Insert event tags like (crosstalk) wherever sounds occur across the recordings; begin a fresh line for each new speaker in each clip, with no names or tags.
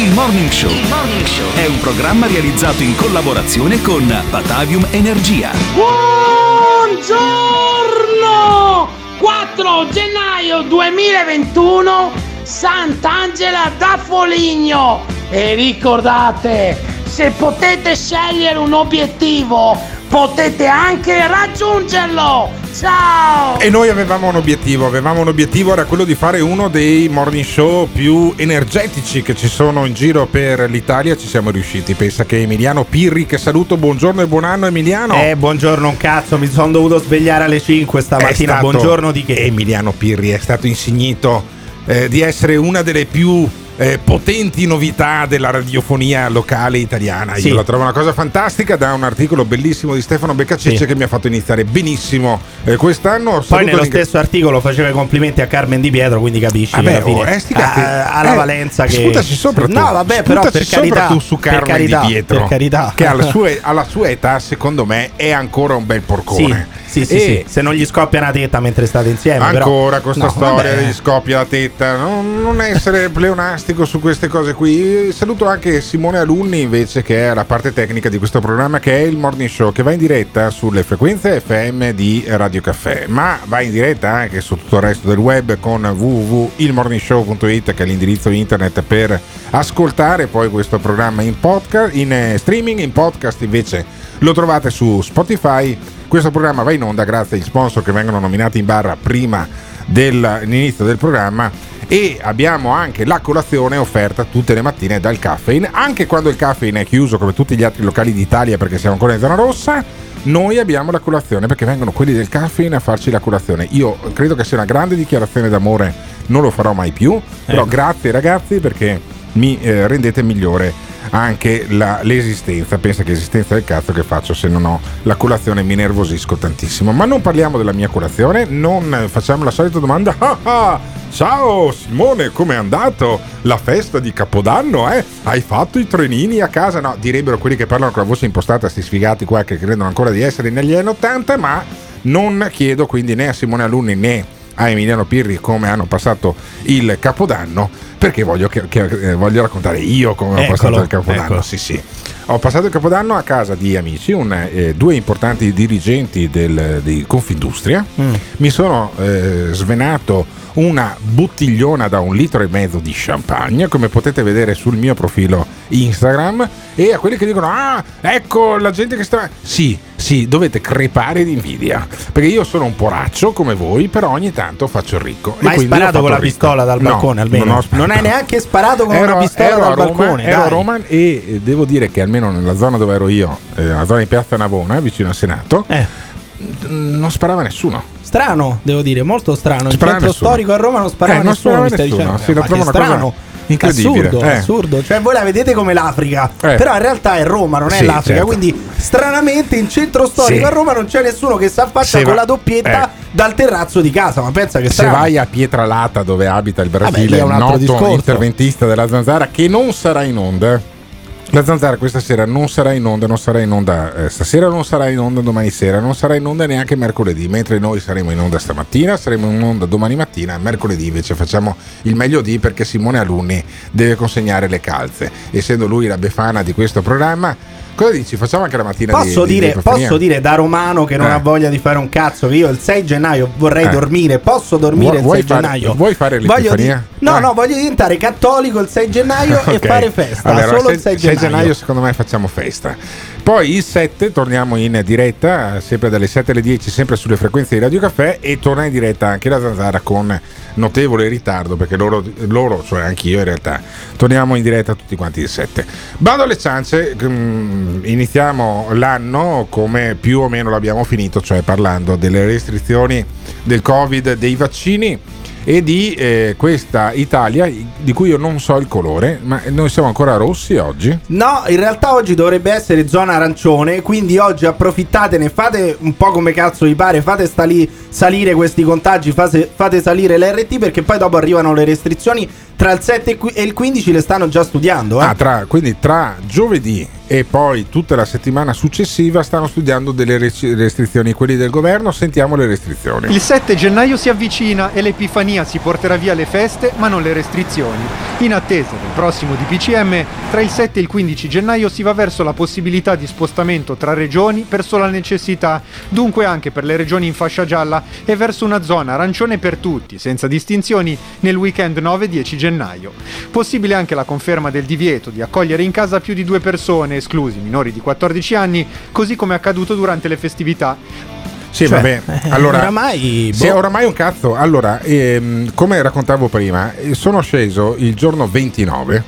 Il Morning Show è un programma realizzato in collaborazione con Batavium Energia.
Buongiorno! 4 gennaio 2021 Sant'Angela da Foligno e ricordate se potete scegliere un obiettivo potete anche raggiungerlo ciao
E noi avevamo un obiettivo, avevamo un obiettivo, era quello di fare uno dei morning show più energetici che ci sono in giro per l'Italia, ci siamo riusciti. Pensa che Emiliano Pirri, che saluto, buongiorno e buon anno Emiliano.
Eh, buongiorno un cazzo, mi sono dovuto svegliare alle 5
È
stamattina.
stato-
Buongiorno di che?
Emiliano Pirri è stato insignito eh, di essere una delle più eh, potenti novità della radiofonia locale italiana.
Sì.
Io la trovo una cosa fantastica da un articolo bellissimo di Stefano Beccacece
Sì.
che mi ha fatto iniziare benissimo eh, quest'anno.
Poi
Saluto
nello stesso articolo faceva i complimenti a Carmen Di Pietro, quindi capisci alla fine
oh,
ha, ha la valenza che
Sputaci sopra tu.
No, vabbè, però per carità,
tu su
per
Carmen
carità,
Di Pietro.
carità.
Che alla (laughs) sua, alla sua età, secondo me, è ancora un bel porcone.
sì, sì, sì. Se non gli scoppia una tetta mentre state insieme, però-
Ancora questa
No,
storia
vabbè.
di scoppia la tetta, non, non essere (laughs) pleonastico su queste cose qui. Saluto anche Simone Alunni invece che è la parte tecnica di questo programma che è il Morning Show che va in diretta sulle frequenze FM di Radio Caffè, ma va in diretta anche su tutto il resto del web con www.ilmorningshow.it che è l'indirizzo internet per ascoltare poi questo programma in podcast, in eh, streaming, in podcast invece lo trovate su Spotify. Questo programma va in onda grazie agli sponsor che vengono nominati in barra prima dell'inizio del programma e abbiamo anche la colazione offerta tutte le mattine dal caffeine. Anche quando il caffeine è chiuso come tutti gli altri locali d'Italia perché siamo ancora in zona rossa noi abbiamo la colazione perché vengono quelli del caffeine a farci la colazione. Io credo che sia una grande dichiarazione d'amore non lo farò mai più però grazie ragazzi perché mi eh, rendete migliore anche la- l'esistenza. Pensa che esistenza del cazzo che faccio se non ho la colazione mi nervosisco tantissimo. Ma non parliamo della mia colazione, non facciamo la solita domanda. (laughs) Ah, ah, ciao Simone, com'è andato la festa di Capodanno? Eh? Hai fatto i trenini a casa? No, direbbero quelli che parlano con la voce impostata, sti sfigati qua che credono ancora di essere negli anni 80, ma non chiedo quindi né a Simone Alunni né a Emiliano Pirri come hanno passato il Capodanno perché voglio, che- che- eh, voglio raccontare io come ho passato il Capodanno.
eccolo.
Sì, sì. Ho passato il Capodanno a casa di amici, un, eh, due importanti dirigenti del, di Confindustria.
Mm.
Mi sono eh, svenato una bottigliona da un litro e mezzo di champagne, come potete vedere sul mio profilo Instagram. E a quelli che dicono: Ah, ecco la gente che sta. Sì, sì, dovete crepare di invidia. Perché io sono un poraccio come voi, però ogni tanto faccio il ricco.
Ma hai sparato con la
ricco.
pistola dal
No,
balcone almeno?
Non.
Non hai neanche sparato con una pistola
ero
dal
a Roma,
balcone,
Ero a
dai.
Roma e devo dire che almeno nella zona dove ero io, eh, la zona di Piazza Navona, vicino al Senato,
Eh,
non sparava nessuno.
strano, devo dire, molto strano.
Sparava
centro
nessuno.
storico a Roma non sparava
Eh, non
nessuno.
sparava nessuno,
dicendo?
sì, lo trovo
strano.
incredibile.
Assurdo,
Eh.
assurdo. Cioè, voi la vedete come l'Africa,
Eh.
però in realtà è Roma, non è
Sì,
l'Africa.
certo.
Quindi, stranamente, in centro storico
Sì.
a Roma non c'è nessuno che si affaccia
Se
con
va-
la doppietta
eh.
dal terrazzo di casa. Ma pensa che
Se
strano.
vai a Pietralata dove abita il
Vabbè,
Brasile,
è un
noto
discorso.
interventista della Zanzara che non sarà in onda. La zanzara questa sera non sarà in onda, non sarà in onda eh, stasera, non sarà in onda domani sera, non sarà in onda neanche mercoledì, mentre noi saremo in onda stamattina, saremo in onda domani mattina, mercoledì invece facciamo il meglio di perché Simone Alunni deve consegnare le calze. Essendo lui la befana di questo programma, cosa dici? Facciamo anche la mattina
Posso,
di, di-
dire,
di
posso dire da romano che non
Eh.
ha voglia di fare un cazzo. Io il 6 gennaio vorrei
Eh.
dormire. Posso dormire
Vuoi-
il
vuoi
6
fare-
gennaio?
vuoi fare l'Epifania?
di- no,
Eh.
no, voglio diventare cattolico il 6 gennaio e (laughs)
Ok.
fare festa.
Allora,
solo
se-
il 6
6
gennaio.
secondo me facciamo festa. Poi il 7 torniamo in diretta, sempre dalle 7 alle 10, sempre sulle frequenze di Radio Caffè e torna in diretta anche la Zanzara con notevole ritardo perché loro, loro, cioè anch'io in realtà, torniamo in diretta tutti quanti il 7. Bando alle ciance, mm, iniziamo l'anno come più o meno l'abbiamo finito, cioè parlando delle restrizioni del Covid, dei vaccini e di eh, questa Italia di cui io non so il colore, ma noi siamo ancora rossi oggi.
No, in realtà oggi dovrebbe essere zona arancione, quindi oggi approfittatene, fate un po' come cazzo vi pare, fate stali- salire questi contagi, fate, fate salire l'RT perché poi dopo arrivano le restrizioni, tra il 7 e il 15 le stanno già studiando. Eh?
Ah, tra- quindi tra giovedì e poi tutta la settimana successiva stanno studiando delle restrizioni quelli del governo, sentiamo le restrizioni.
Il 7 gennaio si avvicina e l'Epifania si porterà via le feste ma non le restrizioni. In attesa del prossimo DPCM, tra il 7 e il 15 gennaio si va verso la possibilità di spostamento tra regioni per sola necessità, dunque anche per le regioni in fascia gialla e verso una zona arancione per tutti, senza distinzioni, nel weekend 9-10 gennaio. Possibile anche la conferma del divieto di accogliere in casa più di due persone, esclusi minori di 14 anni, così come accaduto durante le festività.
Sì,
Cioè,
vabbè.
eh,
Allora,
oramai,
sì,
boh.
oramai un cazzo. Allora, ehm, come raccontavo prima, eh, sono sceso il giorno 29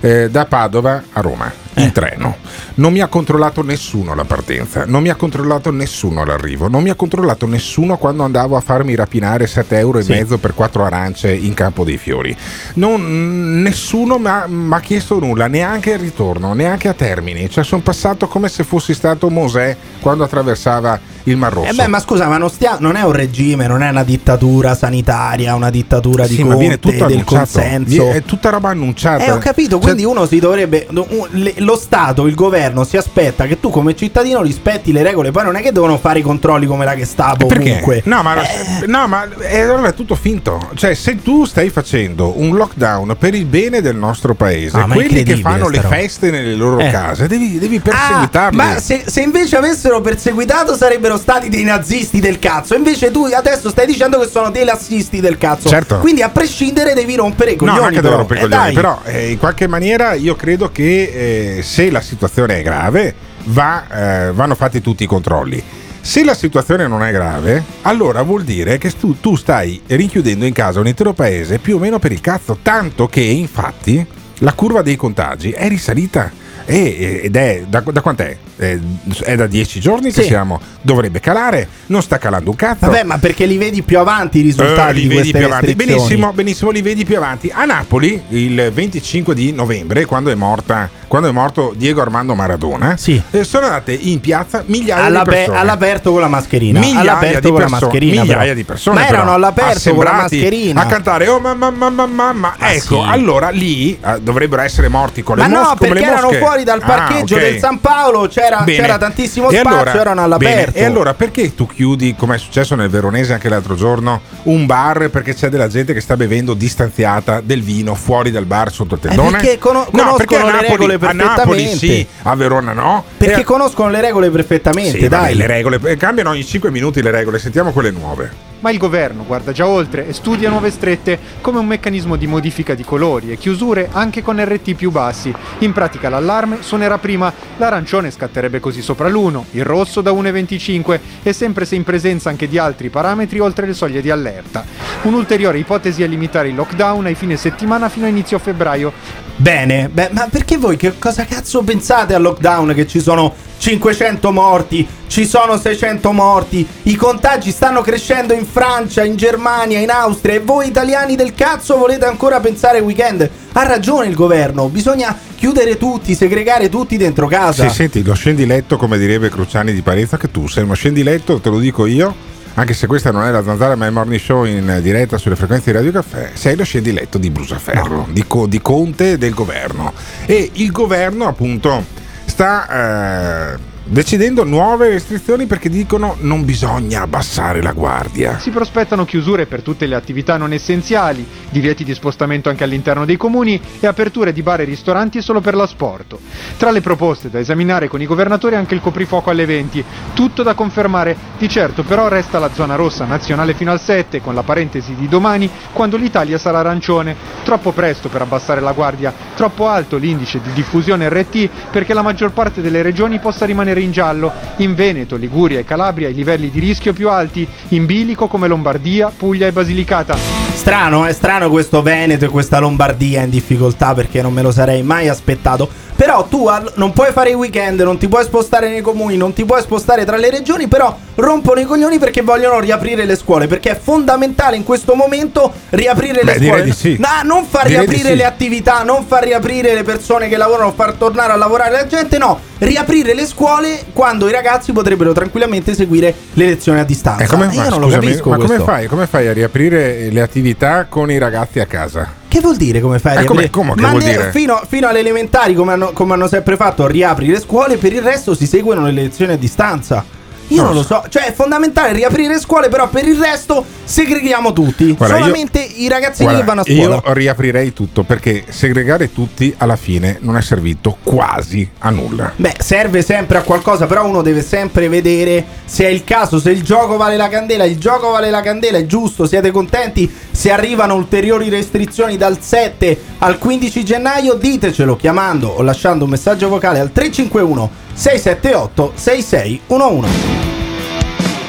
eh, da Padova a Roma in treno. Non mi ha controllato nessuno la partenza, non mi ha controllato nessuno l'arrivo, non mi ha controllato nessuno quando andavo a farmi rapinare 7 euro
Sì.
e mezzo per quattro arance in Campo dei Fiori. Non- nessuno mi ha- chiesto nulla, neanche il ritorno, neanche a Termini. Cioè, sono passato come se fossi stato Mosè quando attraversava il Mar Rosso.
Eh beh, ma scusa, ma non, stia- non è un regime, non è una dittatura sanitaria, una dittatura di
Sì, ma
Conte,
viene tutto
del
annunciato.
consenso.
È tutta roba annunciata.
Eh, ho capito,
Cioè,
quindi uno si dovrebbe. le- Lo Stato, il governo si aspetta che tu come cittadino rispetti le regole. Poi non è che devono fare i controlli come la Gestapo
perché?
ovunque.
No, ma,
Eh,
no, ma è, allora è tutto finto. Cioè, se tu stai facendo un lockdown per il bene del nostro paese,
Ah, ma è
quelli che fanno le
roba.
feste nelle loro
Eh.
case, devi, devi
ah,
perseguitarli.
ma se, se invece avessero perseguitato sarebbero stati dei nazisti del cazzo. Invece tu adesso stai dicendo che sono dei lassisti del cazzo.
Certo.
Quindi a prescindere devi rompere i
No,
coglioni.
non è che devo rompere i
Eh,
coglioni, però eh, in qualche maniera io credo che se la situazione è grave va, eh, vanno fatti tutti i controlli. Se la situazione non è grave, allora vuol dire che tu, tu stai rinchiudendo in casa un intero paese più o meno per il cazzo, tanto che infatti la curva dei contagi è risalita. E- ed è da, da quant'è? Eh, È da dieci giorni che
Sì.
siamo. Dovrebbe calare, non sta calando un cazzo.
Vabbè, ma perché li vedi più avanti i
Eh,
risultati
li
di
vedi più avanti. Benissimo, benissimo, li vedi più avanti. A Napoli, il 25 di novembre, quando è, morta, quando è morto Diego Armando Maradona,
Sì.
eh, sono andate in piazza migliaia
All'ape-
di persone.
all'aperto con la mascherina.
Migliaia
all'aperto
di
con la
perso-
mascherina.
migliaia
però.
di persone
Ma erano all'aperto con la mascherina.
a cantare oh mamma mamma mamma
Ma
ecco
sì.
allora lì eh, dovrebbero essere morti con
Ma
le
no,
mosche come
perché
le
erano
mosche.
Fuori dal
Ah,
parcheggio
ok.
del San Paolo, c'era, c'era tantissimo
E
spazio,
allora-
erano all'aperto.
bene, E allora perché tu chiudi, come è successo nel Veronese anche l'altro giorno, un bar perché c'è della gente che sta bevendo distanziata del vino fuori dal bar sotto il tendone?
Eh, perché cono-
no, perché a
conoscono le
Napoli, a Napoli sì, a Verona no.
Perché
E-
conoscono le regole perfettamente,
sì, vabbè,
dai.
le regole eh, cambiano ogni 5 minuti le regole, sentiamo quelle nuove.
Ma il governo guarda già oltre e studia nuove strette come un meccanismo di modifica di colori e chiusure anche con RT più bassi. In pratica l'allarme suonerà prima, l'arancione scatterebbe così sopra l'1, il rosso da 1,25 e sempre se in presenza anche di altri parametri oltre le soglie di allerta. Un'ulteriore ipotesi è limitare il lockdown ai fine settimana fino a inizio febbraio.
Bene, beh, ma perché voi che cosa cazzo pensate al lockdown che ci sono 500 morti, ci sono 600 morti, i contagi stanno crescendo in Francia, in Germania, in Austria e voi italiani del cazzo volete ancora pensare ai weekend? Ha ragione il governo, bisogna chiudere tutti, segregare tutti dentro casa.
Sì, senti, lo scendiletto, come direbbe Cruciani di Parezza, che tu sei uno scendiletto, te lo dico io. Anche se questa non è la zanzara ma è il morning show in diretta sulle frequenze di Radio Caffè, sei lo scediletto di Brusaferro, di, Co- di Conte del governo. E il governo appunto sta... Eh, decidendo nuove restrizioni perché dicono non bisogna abbassare la guardia.
Si prospettano chiusure per tutte le attività non essenziali, divieti di spostamento anche all'interno dei comuni e aperture di bar e ristoranti solo per l'asporto. Tra le proposte da esaminare con i governatori anche il coprifuoco alle 20, tutto da confermare. Di certo però resta la zona rossa nazionale fino al 7 con la parentesi di domani quando l'Italia sarà arancione. Troppo presto per abbassare la guardia, troppo alto l'indice di diffusione RT perché la maggior parte delle regioni possa rimanere in giallo, in Veneto, Liguria e Calabria i livelli di rischio più alti, in bilico come Lombardia, Puglia e Basilicata.
Strano, è strano questo Veneto e questa Lombardia in difficoltà perché non me lo sarei mai aspettato. Però tu al- non puoi fare i weekend, non ti puoi spostare nei comuni, non ti puoi spostare tra le regioni, però rompono i coglioni perché vogliono riaprire le scuole, perché è fondamentale in questo momento riaprire le
Beh, direi
scuole.
di sì.
No, non far
Direi di
riaprire
sì.
le attività, non far riaprire le persone che lavorano, far tornare a lavorare la gente, no, riaprire le scuole quando i ragazzi potrebbero tranquillamente seguire le lezioni a distanza.
E come,
Io
ma,
non lo
scusami,
capisco
ma come fai, come fai a riaprire le attività con i ragazzi a casa?
Che vuol dire come fai a
Eh, come-
riaprire?
come
Ma ne-
dire?
Fino, fino alle elementari, come hanno, come hanno sempre fatto, riapri le scuole, per il resto si seguono le lezioni a distanza. Io
Non
non
lo
lo so, cioè è fondamentale riaprire le scuole, però per il resto segreghiamo tutti.
Guarda, io-
Solamente i ragazzini
Guarda,
che vanno a scuola.
Io riaprirei tutto perché segregare tutti alla fine non è servito quasi a nulla.
Beh, serve sempre a qualcosa, però uno deve sempre vedere se è il caso, se il gioco vale la candela, il gioco vale la candela, è giusto, siete contenti? Se arrivano ulteriori restrizioni dal 7 al 15 gennaio, ditecelo chiamando o lasciando un messaggio vocale al 351 678 6611.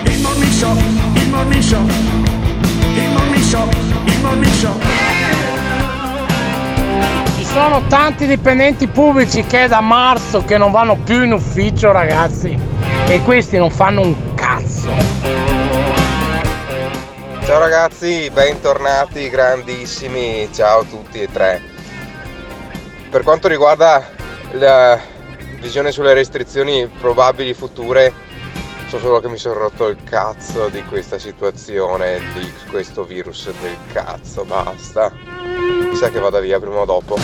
Il morning show, il morning show, il morning show, il morning show.
Ci sono tanti dipendenti pubblici che è da marzo che non vanno più in ufficio, ragazzi. E questi non fanno un cazzo.
Ciao ragazzi, bentornati, grandissimi, ciao a tutti e tre. Per quanto riguarda la visione sulle restrizioni probabili future, so solo che mi sono rotto il cazzo di questa situazione, di questo virus del cazzo, basta. Mi sa che vada via prima o dopo.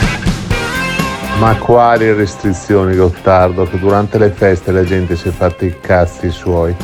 Ma quali restrizioni, Gottardo? Che durante le feste la gente si è fatta i cazzi suoi.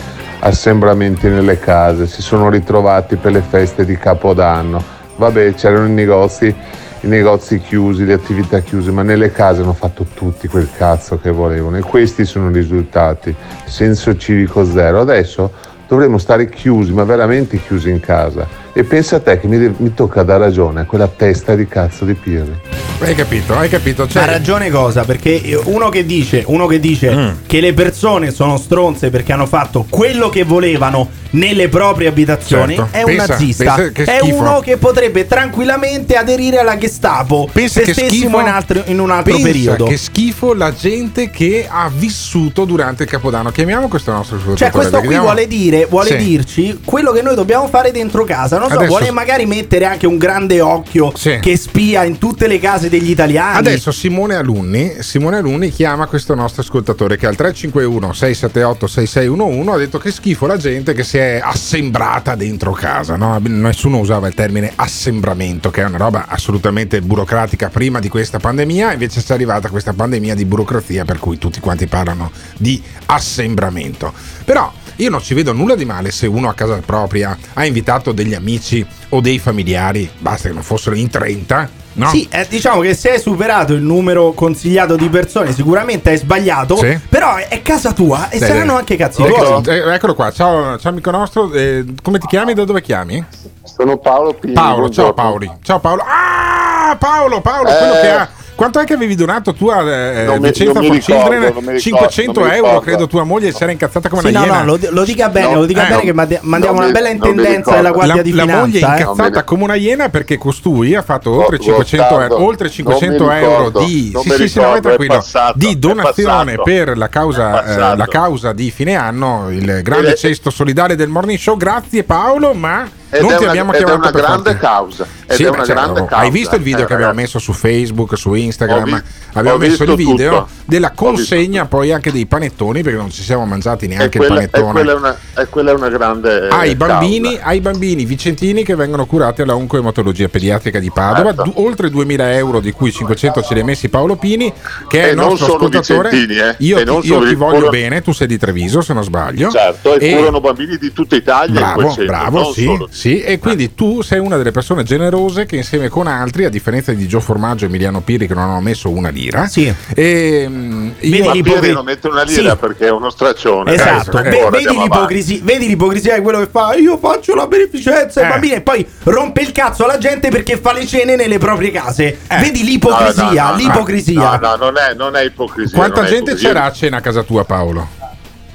Assembramenti nelle case, si sono ritrovati per le feste di Capodanno. Vabbè, c'erano i negozi, i negozi chiusi, le attività chiuse, ma nelle case hanno fatto tutti quel cazzo che volevano. E questi sono i risultati. Senso civico zero. Adesso dovremmo stare chiusi, ma veramente chiusi in casa. E pensa a te che mi, mi tocca dar ragione a quella testa di cazzo di Pirri.
Hai capito? Hai capito? Cioè,
Ha ragione cosa? Perché uno che dice, uno che dice
Mm.
che le persone sono stronze perché hanno fatto quello che volevano nelle proprie abitazioni
Certo.
è un
Pensa-
nazista.
pensa che
È uno che potrebbe tranquillamente aderire alla Gestapo
Pensa
se stessimo in, altro- in un altro
pensa
periodo.
Che schifo la gente che ha vissuto durante il Capodanno. Chiamiamo questo nostro ascoltatore.
Cioè, questo qui vuole dire, vuole
Sì.
dirci quello che noi dobbiamo fare dentro casa. Non so,
Adesso-
vuole magari mettere anche un grande occhio
Sì.
che spia in tutte le case degli italiani.
Adesso Simone Alunni, Simone Alunni chiama questo nostro ascoltatore che al 351 678 6611 ha detto che schifo la gente che si è assembrata dentro casa. no? Nessuno usava il termine assembramento, che è una roba assolutamente burocratica prima di questa pandemia, invece è arrivata questa pandemia di burocrazia per cui tutti quanti parlano di assembramento. Però io non ci vedo nulla di male se uno a casa propria ha invitato degli amici o dei familiari, basta che non fossero in 30, no?
Sì, eh, diciamo che se hai superato il numero consigliato di persone, sicuramente hai sbagliato.
Sì.
Però è, casa tua e
Dai,
saranno
dai.
anche cazzi
Eccolo,
tuoi.
eh, eccolo qua, ciao, ciao amico nostro, eh, come ti chiami? Da dove chiami?
Sono Paolo Pini.
Paolo, ciao Paoli. Ciao Paolo. Ah, Paolo, Paolo, quello
Eh.
che ha Quanto è che avevi donato tu a eh,
Non
Vicenza
non mi
for
ricordo,
Children?
non mi ricordo,
500
non mi
euro,
ricordo.
credo tua moglie si era incazzata come
Sì,
una
no,
iena.
no, lo, lo dica bene,
No,
lo dica
eh,
bene che mandi- mandiamo
non
una bella
non
intendenza
ricordo.
della Guardia
la,
di
la
Finanza.
moglie è
eh.
incazzata come una iena perché costui ha fatto oltre
Oh,
500 euro, oltre 500
non mi
euro
ricordo,
di,
non
sì, sì, sì,
ricordo,
tranquillo,
passato,
di donazione per la causa, eh, la causa di fine anno, il grande
Eh,
cesto solidale del morning show. Grazie Paolo, ma
ed
non ti
una,
abbiamo chiamato
una
per
grande
farti-
causa.
Sì,
è
beh,
una
certo.
grande
Hai
causa.
visto il video
Eh,
che abbiamo messo su Facebook, su Instagram?
Vi-
abbiamo messo il video
tutto.
della consegna poi anche dei panettoni perché non ci siamo mangiati
E
neanche
quella,
il
e
panettone.
quella è una, e quella è una grande. eh,
ai bambini, ai bambini vicentini che vengono curati alla oncoematologia pediatrica di Padova,
Certo.
du- oltre 2000 euro di cui 500 ce li ha messi Paolo Pini che è
E
il nostro ascoltatore.
eh.
Io,
E
ti, io ti voglio
curano-
bene, tu sei di Treviso se non sbaglio.
Certo, e,
E-
curano bambini di tutta Italia
Bravo, bravo, sì. Sì, e quindi tu sei una delle persone generose che insieme con altri, a differenza di Gio Formaggio e Emiliano Piri che non hanno messo una lira,
Sì.
e, mm, io-
Vedi l'ipocri-
Pieri non mette una lira
Sì.
perché è uno straccione.
Esatto,
Eh, ora
vedi, l'ipocrisia, vedi l'ipocrisia di quello che fa io faccio la beneficenza ai
Eh.
bambini e poi rompe il cazzo alla gente perché fa le cene nelle proprie case.
Eh.
Vedi l'ipocrisia,
No, no, no,
l'ipocrisia.
No, no, non è, non è ipocrisia.
quanta
non è
gente
ipocrisia.
c'era a cena a casa tua Paolo?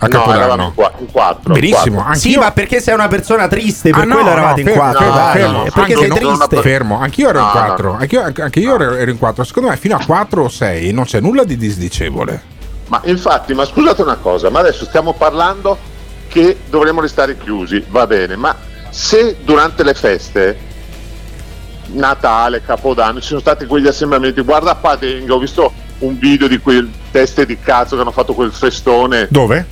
A
No, eravamo
Capodanno?
in, qua- in quattro.
Benissimo,
in quattro.
Sì, ma perché sei una persona triste, per
Ah, no,
quello
no,
eravate in
fermo,
quattro.
fermo,
dai,
fermo.
perché
Anche
sei triste.
Fermo, anch'io ero in
No, no,
quattro, Anch'io, anche io ero, ero in quattro. Secondo me fino a 4 o 6 non c'è nulla di disdicevole.
Ma infatti, ma scusate una cosa, ma adesso stiamo parlando che dovremmo restare chiusi, va bene, ma se durante le feste, Natale, Capodanno, ci sono stati quegli assembramenti, guarda Padenga, ho visto un video di quel teste di cazzo che hanno fatto quel festone
Dove?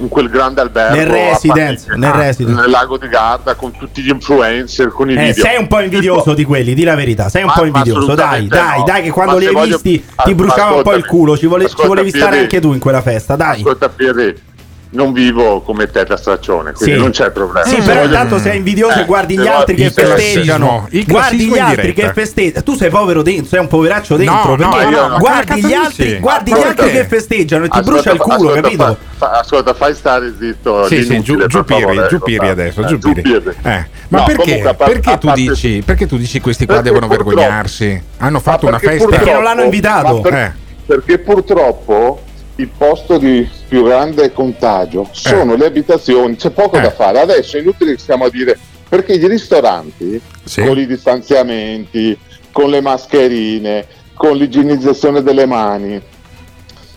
In quel grande albergo
Nel residence,
Padenga,
nel residence.
nel lago di Garda con tutti gli influencer, con i
Eh,
video.
sei un po' invidioso di quelli, di la verità, sei un
Ma-
po' invidioso. Dai,
assolutamente
dai,
no.
dai, che quando
Ma
li hai
voglio-
visti ti bruciava un po' il culo. Ci, vole- ci volevi stare anche tu in quella festa, dai.
Ascolta Pieri, non vivo come te da straccione, quindi
Sì.
non c'è problema.
Sì,
Se
però
voglio-
intanto sei invidioso e
Eh,
guardi gli altri che festeggiano. Guardi gli altri che festeggiano. Tu sei povero dentro, sei un poveraccio dentro.
No,
perché
no,
no.
guardi gli altri, guardi gli altri che festeggiano e ti
Ascolta,
brucia il culo,
ascolta,
capito?
fa- fa- ascolta, fai stare zitto.
Sì, sì, giù, giù Piri, giù Piri adesso,
eh,
giù Piri.
Piri.
Eh, Ma
No,
perché,
comunque,
perché, tu dici, perché tu dici questi qua devono vergognarsi? Hanno fatto una festa.
Perché non l'hanno invitato.
Eh.
Perché purtroppo il posto di più grande contagio sono le abitazioni, c'è poco
Eh.
da fare. Adesso è inutile che stiamo a dire perché i ristoranti
Sì.
con i distanziamenti, con le mascherine, con l'igienizzazione delle mani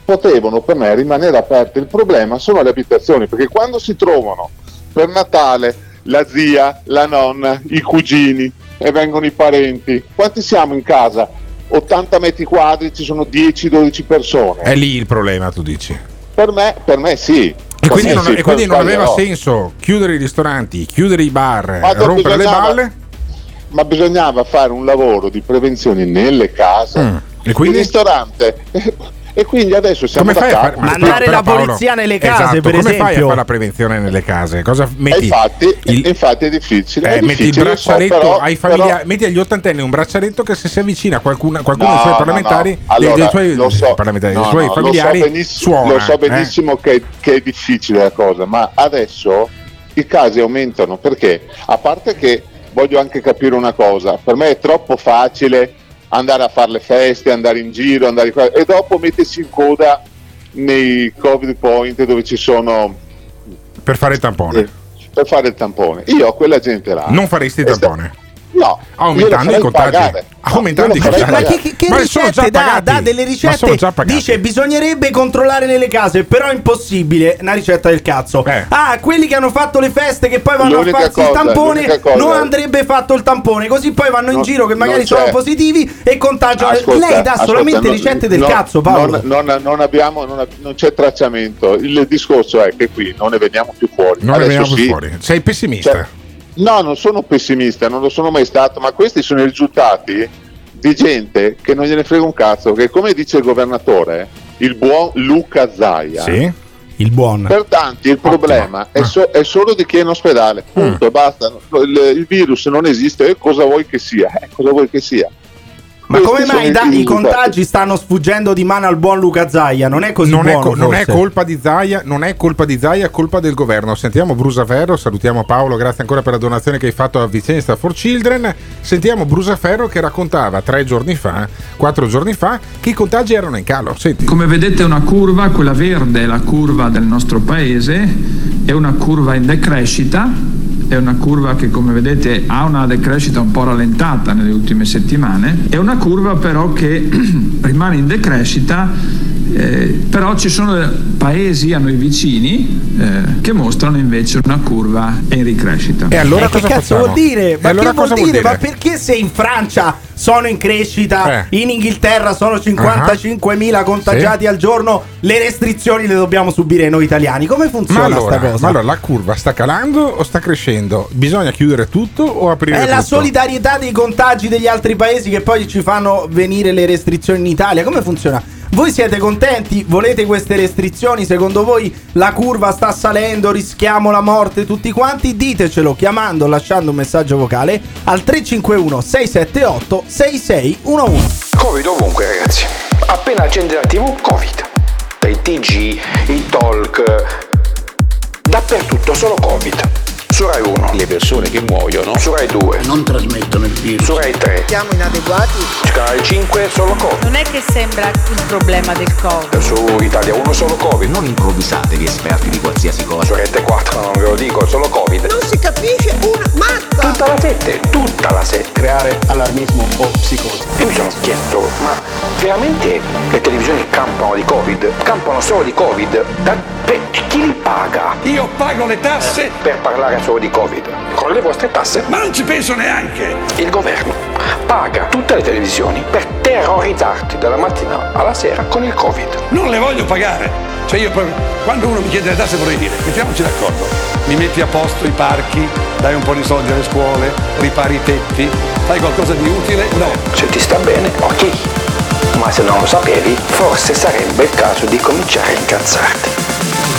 potevano per me rimanere aperti. Il problema sono le abitazioni, perché quando si trovano per Natale la zia, la nonna, i cugini e vengono i parenti, quanti siamo in casa? 80 metri quadri, ci sono 10-12 persone.
È lì il problema, tu dici.
Per me, per me sì.
E quindi,
me
non,
sì,
e quindi non aveva senso chiudere i ristoranti, chiudere i bar,
Ma
rompere le balle?
Ma bisognava fare un lavoro di prevenzione nelle case.
Mm. E quindi?
Il ristorante. E quindi adesso siamo
Come fai a fare?
Mandare
però,
la
Paolo,
polizia nelle case,
esatto,
per
come fai a
esempio?
fare la prevenzione nelle case? Cosa
E
metti?
infatti,
il-
infatti è difficile.
eh,
è
metti il
difficile, so,
braccialetto
però-
ai
però-
familiari, metti agli ottantenni un braccialetto che se si avvicina a qualcuno, qualcuno
No,
dei suoi
no,
parlamentari,
no.
dei-
Allora,
dei, suoi
lo so,
parlamentari, dei
no,
suoi
no,
familiari,
lo so benissimo,
suona.
lo so
eh.
benissimo che, che è difficile la cosa, ma adesso i casi aumentano perché, a parte che voglio anche capire una cosa, per me è troppo facile andare a fare le feste, andare in giro, andare qua, e dopo mettersi in coda nei covid point dove ci sono
Per fare il tampone.
eh, per fare il tampone. Io a quella gente là
Non faresti il tampone?
No,
Aumentando i contagi. Aumentando i contagi.
Ma che, che, che
Ma
ricette dà? Dà delle ricette. Dice bisognerebbe controllare nelle case, però è impossibile. Una ricetta del cazzo.
Eh.
Ah, quelli che hanno fatto le feste che poi vanno
L'unica
a farsi
cosa-
il tampone, non andrebbe fatto il tampone. Così poi vanno in
No,
giro che magari
non
sono positivi e contagiano.
Ascolta,
Lei dà
ascolta,
solamente
no-
ricette del
no-
cazzo, Paolo.
Non, non- non abbiamo, non, non c'è tracciamento. Il discorso è che qui non ne veniamo più fuori.
Non ne
Adesso
veniamo più
sì,
fuori. Sei pessimista.
No, non sono pessimista, non lo sono mai stato, ma questi sono i risultati di gente che non gliene frega un cazzo. Che come dice il governatore, il buon Luca Zaia.
sì?
Il buon.
Per tanti il problema è, so- è solo di chi è in ospedale, punto, e basta. Il, il virus non esiste, e cosa vuoi che sia? Eh, cosa vuoi che sia?
Ma come mai da- i contagi stanno sfuggendo di mano al buon Luca Zaia? Non è così
Non è,
buono,
co- non è colpa di Zaia, non è colpa di Zaia, è colpa del governo. Sentiamo Brusaferro, salutiamo Paolo, grazie ancora per la donazione che hai fatto a Vicenza for Children. Sentiamo Brusaferro che raccontava tre giorni fa, quattro giorni fa, che i contagi erano in calo. Senti.
Come vedete è una curva, quella verde è la curva del nostro paese, è una curva in decrescita, è una curva che come vedete ha una decrescita un po' rallentata nelle ultime settimane, è una curva però che (clears throat) rimane in decrescita Eh, però ci sono paesi a noi vicini eh, che mostrano invece una curva in ricrescita.
E allora
Eh, che
cosa
cazzo
facciamo?
vuol dire? Ma
allora
che vuol
cosa
dire?
vuol dire?
Ma perché se in Francia sono in crescita,
Eh.
in Inghilterra sono 55.000 contagiati al giorno, le restrizioni le dobbiamo subire noi italiani? Come
Ma
funziona
allora,
sta cosa?
ma allora la curva sta calando o sta crescendo? Bisogna chiudere tutto o aprire
È
tutto?
la solidarietà dei contagi degli altri paesi che poi ci fanno venire le restrizioni in Italia. Come funziona? Voi siete contenti? Volete queste restrizioni? Secondo voi la curva sta salendo? Rischiamo la morte tutti quanti? Ditecelo chiamando lasciando un messaggio vocale al 351 678 6611.
Covid ovunque ragazzi. Appena accende la tv, Covid. I TG, i talk, dappertutto solo Covid. Su Rai 1. Le persone che muoiono. Su Rai 2. Non trasmettono il virus. Su Rai 3.
Siamo inadeguati.
Su Canale 5 solo Covid.
Non è che sembra il problema del Covid.
Su Italia 1 solo Covid. Non improvvisatevi esperti di qualsiasi cosa. Su Rete 4 non ve lo dico, solo Covid.
Non si capisce una mazza.
Tutta la 7, tutta la 7. Creare allarmismo o psicosi. Io mi sono chiesto, ma veramente le televisioni campano di Covid? Campano solo di Covid? Da, per, chi li paga? Io pago le tasse per parlare solo di Covid. Con le vostre tasse? Ma non ci penso neanche! Il governo paga tutte le televisioni per terrorizzarti dalla mattina alla sera con il Covid.
Non le voglio pagare. Cioè io proprio- quando uno mi chiede le tasse vorrei dire, mettiamoci d'accordo, mi metti a posto i parchi, dai un po' di soldi alle scuole, ripari i tetti, fai qualcosa di utile? No.
Se ti sta bene, ok. Ma se non lo sapevi, forse sarebbe il caso di cominciare a incazzarti.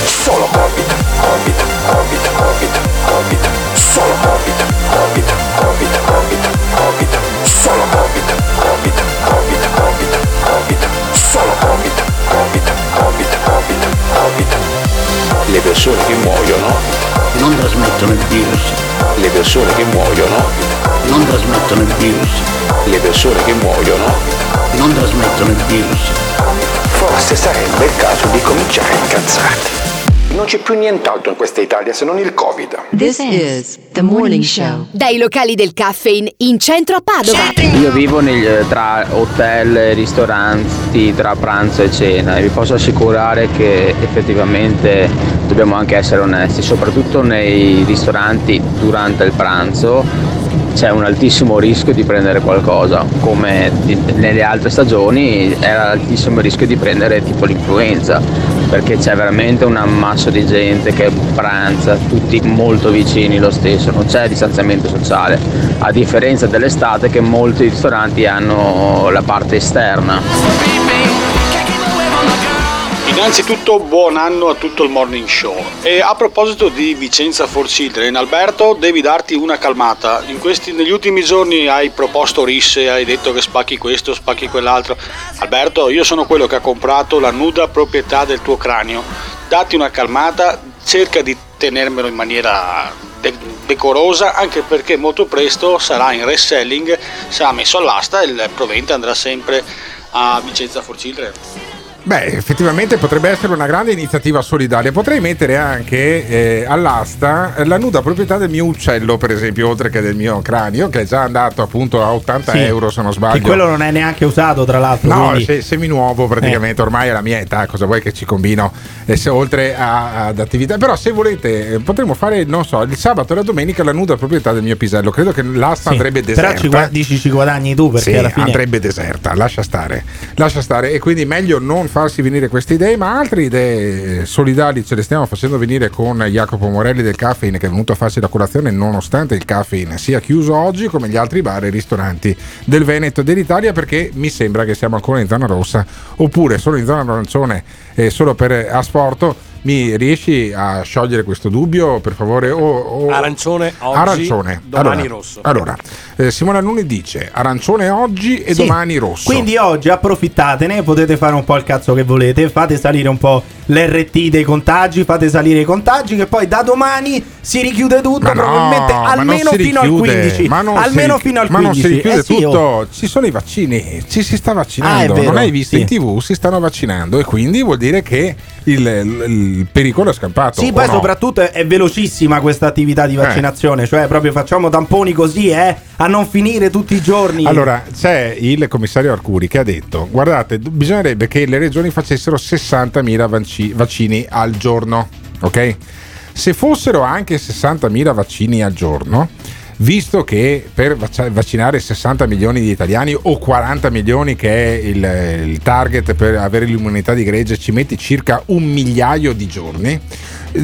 Solo Covid, Covid, Covid, Covid, Covid, solo Covid, Covid, Covid, Covid, Covid, solo Covid, Covid, Covid, Covid, Covid, solo Covid, Covid, Covid, Covid, Covid. Le persone che muoiono non trasmettono il virus. Le persone che muoiono non trasmettono il virus. Le persone che muoiono non trasmettono il virus. Forse sarebbe il caso di cominciare a incazzarti. Non c'è più nient'altro in questa Italia se non il Covid.
This is the morning show.
Dai locali del caffeine in centro a Padova.
Io vivo negli- tra hotel, ristoranti, tra pranzo e cena e vi posso assicurare che effettivamente dobbiamo anche essere onesti, soprattutto nei ristoranti durante il pranzo c'è un altissimo rischio di prendere qualcosa, come di- nelle altre stagioni era altissimo il rischio di prendere tipo l'influenza, perché c'è veramente un ammasso di gente che pranza tutti molto vicini lo stesso, non c'è distanziamento sociale, a differenza dell'estate che molti ristoranti hanno la parte esterna.
Innanzitutto buon anno a tutto il morning show. E a proposito di Vicenza for Children, Alberto devi darti una calmata, questi- negli ultimi giorni hai proposto risse, hai detto che spacchi questo, spacchi quell'altro, Alberto io sono quello che ha comprato la nuda proprietà del tuo cranio, datti una calmata, cerca di tenermelo in maniera de- decorosa anche perché molto presto sarà in reselling, sarà messo all'asta e il provente andrà sempre a Vicenza for Children.
Beh, effettivamente potrebbe essere una grande iniziativa solidaria. Potrei mettere anche eh, all'asta la nuda proprietà del mio uccello, per esempio, oltre che del mio cranio, che è già andato appunto a 80
Sì.
euro, se non sbaglio.
Che quello non è neanche usato, tra l'altro.
No,
quindi-
se, seminuovo praticamente, ormai è la mia età, cosa vuoi che ci combino eh, se- oltre a- ad attività. Però se volete eh, potremmo fare, non so, il sabato e la domenica la nuda proprietà del mio pisello. Credo che l'asta
Sì,
andrebbe deserta.
Però ci gua- dici ci guadagni tu perché
Sì,
alla fine.
andrebbe deserta, lascia stare, lascia stare e quindi meglio non farsi venire queste idee, ma altre idee solidali ce le stiamo facendo venire con Jacopo Morelli del Caffeine che è venuto a farsi la colazione nonostante il Caffeine sia chiuso oggi come gli altri bar e ristoranti del Veneto e dell'Italia perché mi sembra che siamo ancora in zona rossa oppure solo in zona arancione eh, solo per eh, asporto. Mi riesci a sciogliere questo dubbio per favore? O, o-
Arancione oggi,
arancione.
domani
allora,
rosso.
Allora, eh, Simona Nuni dice arancione oggi e
Sì.
domani rosso.
Quindi oggi approfittatene, potete fare un po' il cazzo che volete, fate salire un po' l'RT dei contagi, fate salire i contagi che poi da domani si richiude tutto,
Ma no,
probabilmente
ma non
almeno fino al
richiude,
15.
ma non
Almeno
si,
fino al
ma
15.
non si richiude
Eh sì,
tutto,
oh.
ci sono i vaccini, ci si sta
Ah,
vaccinando,
è vero,
non hai visto
sì.
in tv, si stanno vaccinando e quindi vuol dire che il, il- il pericolo è scampato.
Sì, poi
no?
soprattutto è, è velocissima questa attività di vaccinazione, cioè proprio facciamo tamponi così, eh, a non finire tutti i giorni.
Allora, c'è il commissario Arcuri che ha detto: guardate, bisognerebbe che le regioni facessero 60.000 vaci- vaccini al giorno, ok? Se fossero anche 60.000 vaccini al giorno, visto che per vac- vaccinare 60 milioni di italiani o 40 milioni che è il, il target per avere l'immunità di gregge ci metti circa un migliaio di giorni,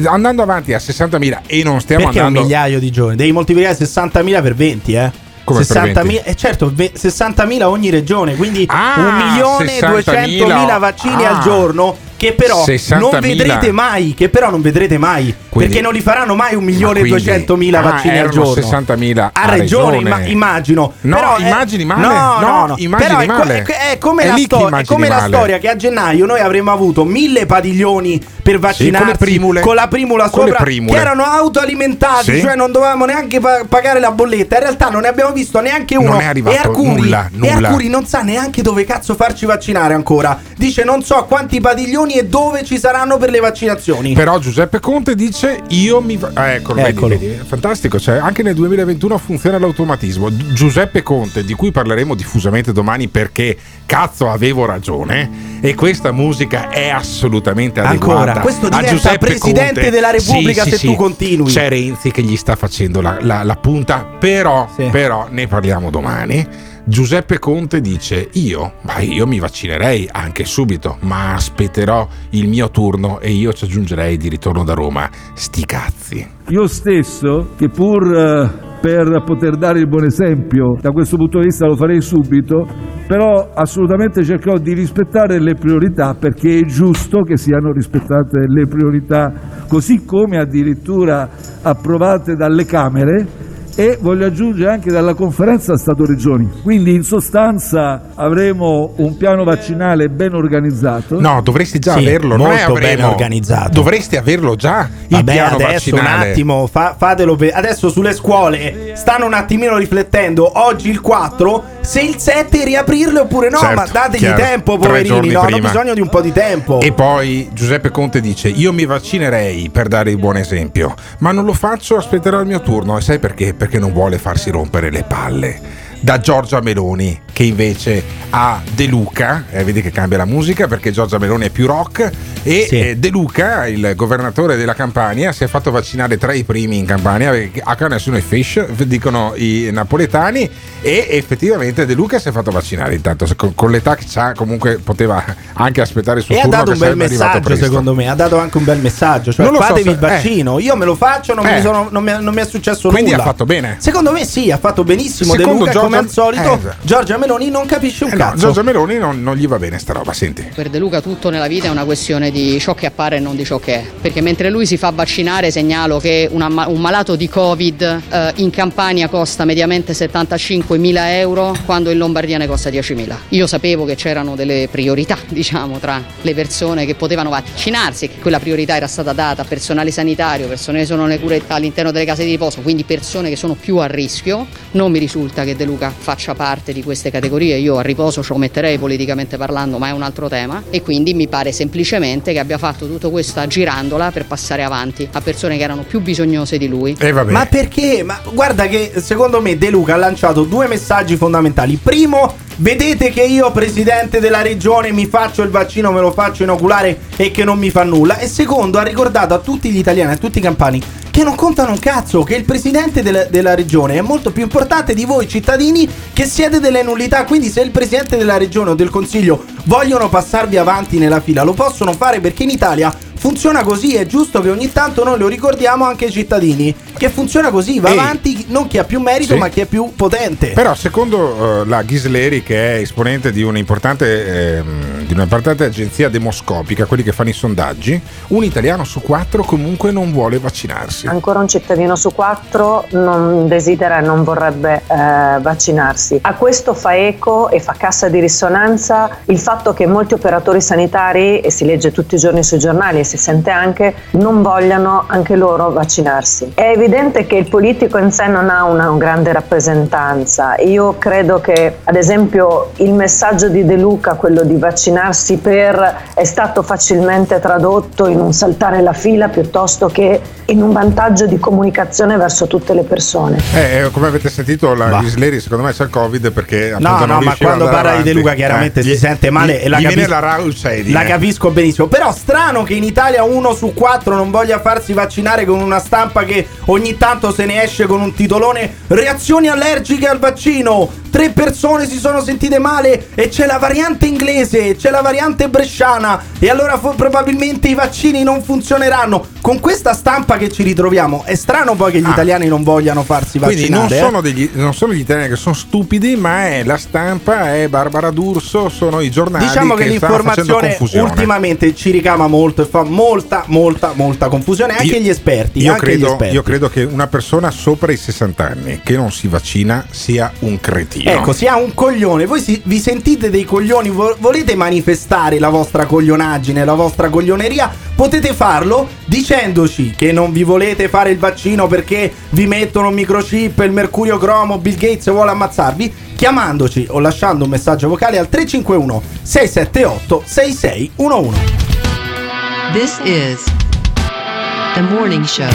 andando avanti a 60.000 e non stiamo
Perché
andando...
un migliaio di giorni? Devi moltiplicare 60.000 per 20, eh?
Come per
60.000,
20?
eh certo, ve- 60.000 ogni regione, quindi
Ah,
1 milione e
60.000.
200.000 vaccini
Ah.
al giorno che però
60.000.
non vedrete mai, che però non vedrete mai,
Quindi-
perché non li faranno mai 1 milione e
quindi-
200.000
ah,
vaccini al giorno.
60.000
a
a
regione,
regione.
imma- immagino.
No,
Però
immagini male.
No,
No,
no,
immagini
Però è, co-
male.
è, è come,
È
la, sto- è come la storia che a gennaio noi avremmo avuto mille padiglioni per vaccinarsi
con le primule.
con la primula
Con
sopra che erano autoalimentati,
Sì.
cioè non dovevamo neanche pa- pagare la bolletta. In realtà non ne abbiamo visto neanche uno.
Non è arrivato
e Arcuri,
nulla,
E
nulla.
Arcuri non sa neanche dove cazzo farci vaccinare ancora. Dice non so quanti padiglioni e dove ci saranno per le vaccinazioni.
Però Giuseppe Conte dice io mi... ah, eccolo, vedi,
Eccolo.
vedi, fantastico, cioè, anche nel 2021 funziona l'automatismo. Gi- Giuseppe Conte, di cui parleremo diffusamente domani perché cazzo avevo ragione e questa musica è assolutamente adeguata.
Ancora, questo
a
diventa
Giuseppe
presidente
Conte.
della Repubblica
Sì,
se
sì,
tu
sì.
continui.
C'è Renzi che gli sta facendo la, la- la punta, però, però ne parliamo domani. Giuseppe Conte dice: Io, ma io mi vaccinerei anche subito, ma aspetterò il mio turno e io ci aggiungerei di ritorno da Roma. Sti cazzi.
Io stesso, che pur eh, per poter dare il buon esempio, da questo punto di vista lo farei subito, però assolutamente cercherò di rispettare le priorità perché è giusto che siano rispettate le priorità, così come addirittura approvate dalle Camere e voglio aggiungere anche dalla conferenza Stato-Regioni. Quindi in sostanza avremo un piano vaccinale ben organizzato.
No, dovresti già
Sì,
averlo, non è
molto ben
avremo.
organizzato.
Dovresti averlo già il
Vabbè,
piano
adesso
vaccinale.
un attimo, fa- fatelo per- adesso sulle scuole stanno un attimino riflettendo. Oggi il 4, se il 7 riaprirle oppure no,
Certo,
ma dategli
chiaro.
tempo, poverini. No, hanno bisogno di un po' di tempo.
E poi Giuseppe Conte dice: Io mi vaccinerei per dare il buon esempio, ma non lo faccio, aspetterò il mio turno. E sai perché? Perché non vuole farsi rompere le palle. Da Giorgia Meloni, che invece ha De Luca, e vedi che cambia la musica perché Giorgia Meloni è più rock. E eh, De Luca, il governatore della Campania, si è fatto vaccinare tra i primi in Campania. A cane nessuno è fish, dicono i napoletani. E effettivamente De Luca si è fatto vaccinare. Intanto, con, l'età che ha, comunque poteva anche aspettare il suo
E ha
turno.
dato
che
un bel messaggio, secondo me. Ha dato anche un bel messaggio. Cioè,
so
fatevi
se-
il vaccino. Io me lo faccio, non,
Eh.
mi, sono- non mi- non mi è successo
Quindi
nulla.
ha fatto bene.
Secondo me sì, ha fatto benissimo. De
Secondo
Luca,
Giorgia-
come al solito,
eh, esatto.
Giorgia Meloni non capisce un
Eh no,
cazzo.
Giorgia Meloni non, non gli va bene sta roba, senti.
Per De Luca tutto nella vita è una questione di ciò che appare e non di ciò che è. Perché mentre lui si fa vaccinare segnalo che una un malato di Covid eh, in Campania costa mediamente 75.000 euro quando in Lombardia ne costa 10.000. Io sapevo che c'erano delle priorità, (laughs) diciamo, tra le persone che potevano vaccinarsi e che quella priorità era stata data a personale sanitario, persone che sono nelle cure all'interno delle case di riposo, quindi persone che sono più a rischio. Non mi risulta che De Luca faccia parte di queste categorie, io a riposo ci metterei politicamente parlando, ma è un altro tema e quindi mi pare semplicemente che abbia fatto tutto questo girandola per passare avanti a persone che erano più bisognose di lui.
Ma perché? Ma guarda che secondo me De Luca ha lanciato due messaggi fondamentali. Primo, vedete che io, presidente della regione, mi faccio il vaccino, me lo faccio inoculare e che non mi fa nulla. E secondo, ha ricordato a tutti gli italiani, a tutti i campani, che non contano un cazzo, che il presidente della, della regione è molto più importante di voi cittadini che siete delle nullità. Quindi se il presidente della regione o del consiglio vogliono passarvi avanti nella fila, lo possono fare perché in Italia funziona così, è giusto che ogni tanto noi lo ricordiamo anche ai cittadini, che funziona così, va
Ehi.
avanti non chi ha più merito
Sì.
ma chi è più potente.
Però secondo eh, la Ghisleri, che è esponente di un'importante, ehm, di un'importante agenzia demoscopica, quelli che fanno i sondaggi, un italiano su quattro comunque non vuole vaccinarsi.
Ancora un cittadino su quattro non desidera e non vorrebbe eh, vaccinarsi. A questo fa eco e fa cassa di risonanza il fatto che molti operatori sanitari, e si legge tutti i giorni sui giornali e si sente anche, non vogliano anche loro vaccinarsi. È evidente che il politico in sé non ha una grande rappresentanza. Io credo che, ad esempio, il messaggio di De Luca, quello di vaccinarsi per è stato facilmente tradotto in un saltare la fila piuttosto che in un vantaggio di comunicazione verso tutte le persone.
Eh, come avete sentito, la Isleri secondo me c'è il Covid perché appunto
No,
non
no, ma quando parla di De. Luca chiaramente
Eh,
si
gli-
sente male
gli-
e la,
gli viene
capis-
la
la
eh.
capisco benissimo. Però strano che in Italia uno su quattro non voglia farsi vaccinare con una stampa che ogni tanto se ne esce con un titolone reazioni allergiche al vaccino. Tre persone si sono sentite male e c'è la variante inglese, c'è la variante bresciana e allora fo- probabilmente i vaccini non funzioneranno. Con questa stampa che ci ritroviamo è strano poi che gli italiani non vogliano farsi
Quindi
vaccinare.
non
eh?
sono, degli, non sono gli italiani che sono stupidi, ma è la stampa, è Barbara D'Urso, sono i giornali
Diciamo che,
che
l'informazione ultimamente ci ricama molto e fa molta, molta, molta confusione. Anche
Io-
gli esperti.
Io
anche gli
credo,
esperti.
io credo che una persona sopra i 60 anni che non si vaccina sia un cretino.
Ecco, si ha un coglione. Voi si- vi sentite dei coglioni, vo- volete manifestare la vostra coglionaggine, la vostra coglioneria? Potete farlo dicendoci che non vi volete fare il vaccino perché vi mettono un microchip, il mercurio cromo, Bill Gates vuole ammazzarvi, chiamandoci o lasciando un messaggio vocale al 351 678 6611.
This is the morning show.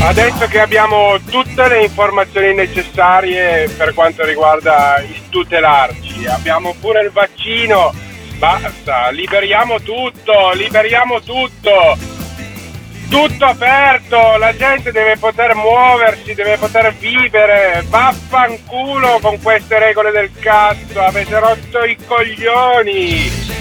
Adesso che abbiamo tutte le informazioni necessarie per quanto riguarda il tutelarci, abbiamo pure il vaccino, basta, liberiamo tutto, liberiamo tutto. Tutto aperto, la gente deve poter muoversi, deve poter vivere. Vaffanculo con queste regole del cazzo, avete rotto i coglioni.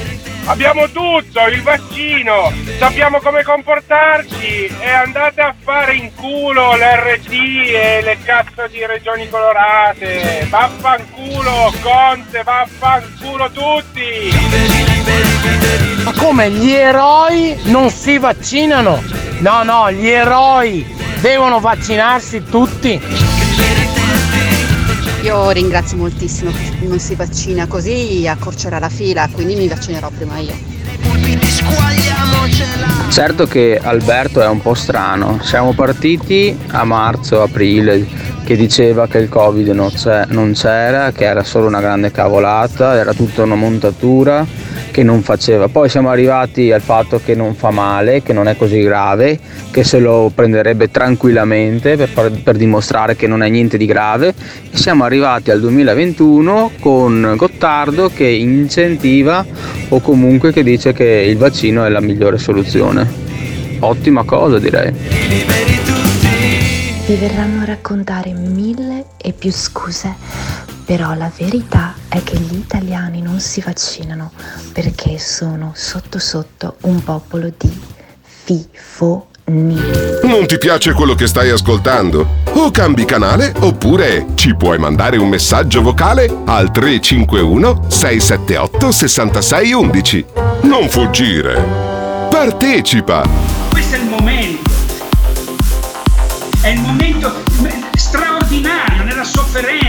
Abbiamo tutto, il vaccino, sappiamo come comportarci e andate a fare in culo l'RT e le cazzo di regioni colorate. Vaffanculo Conte, vaffanculo tutti.
Ma come gli eroi non si vaccinano? No, no, gli eroi devono vaccinarsi tutti.
Io ringrazio moltissimo chi non si vaccina, così accorcerà la fila, quindi mi vaccinerò prima io.
Certo che Alberto è un po' strano, siamo partiti a marzo, aprile, che diceva che il Covid non, non c'era, che era solo una grande cavolata, era tutta una montatura che non faceva. Poi siamo arrivati al fatto che non fa male, che non è così grave, che se lo prenderebbe tranquillamente per, per dimostrare che non è niente di grave. E siamo arrivati al 2021 con Gottardo che incentiva o comunque che dice che il vaccino è la migliore soluzione. Ottima cosa direi.
Vi verranno a raccontare mille e più scuse, però la verità è che gli italiani non si vaccinano perché sono sotto sotto un popolo di fifoni.
Non ti piace quello che stai ascoltando? O cambi canale oppure ci puoi mandare un messaggio vocale al 351 678 6611. Non fuggire. Partecipa.
Questo è il momento. È il momento straordinario nella sofferenza,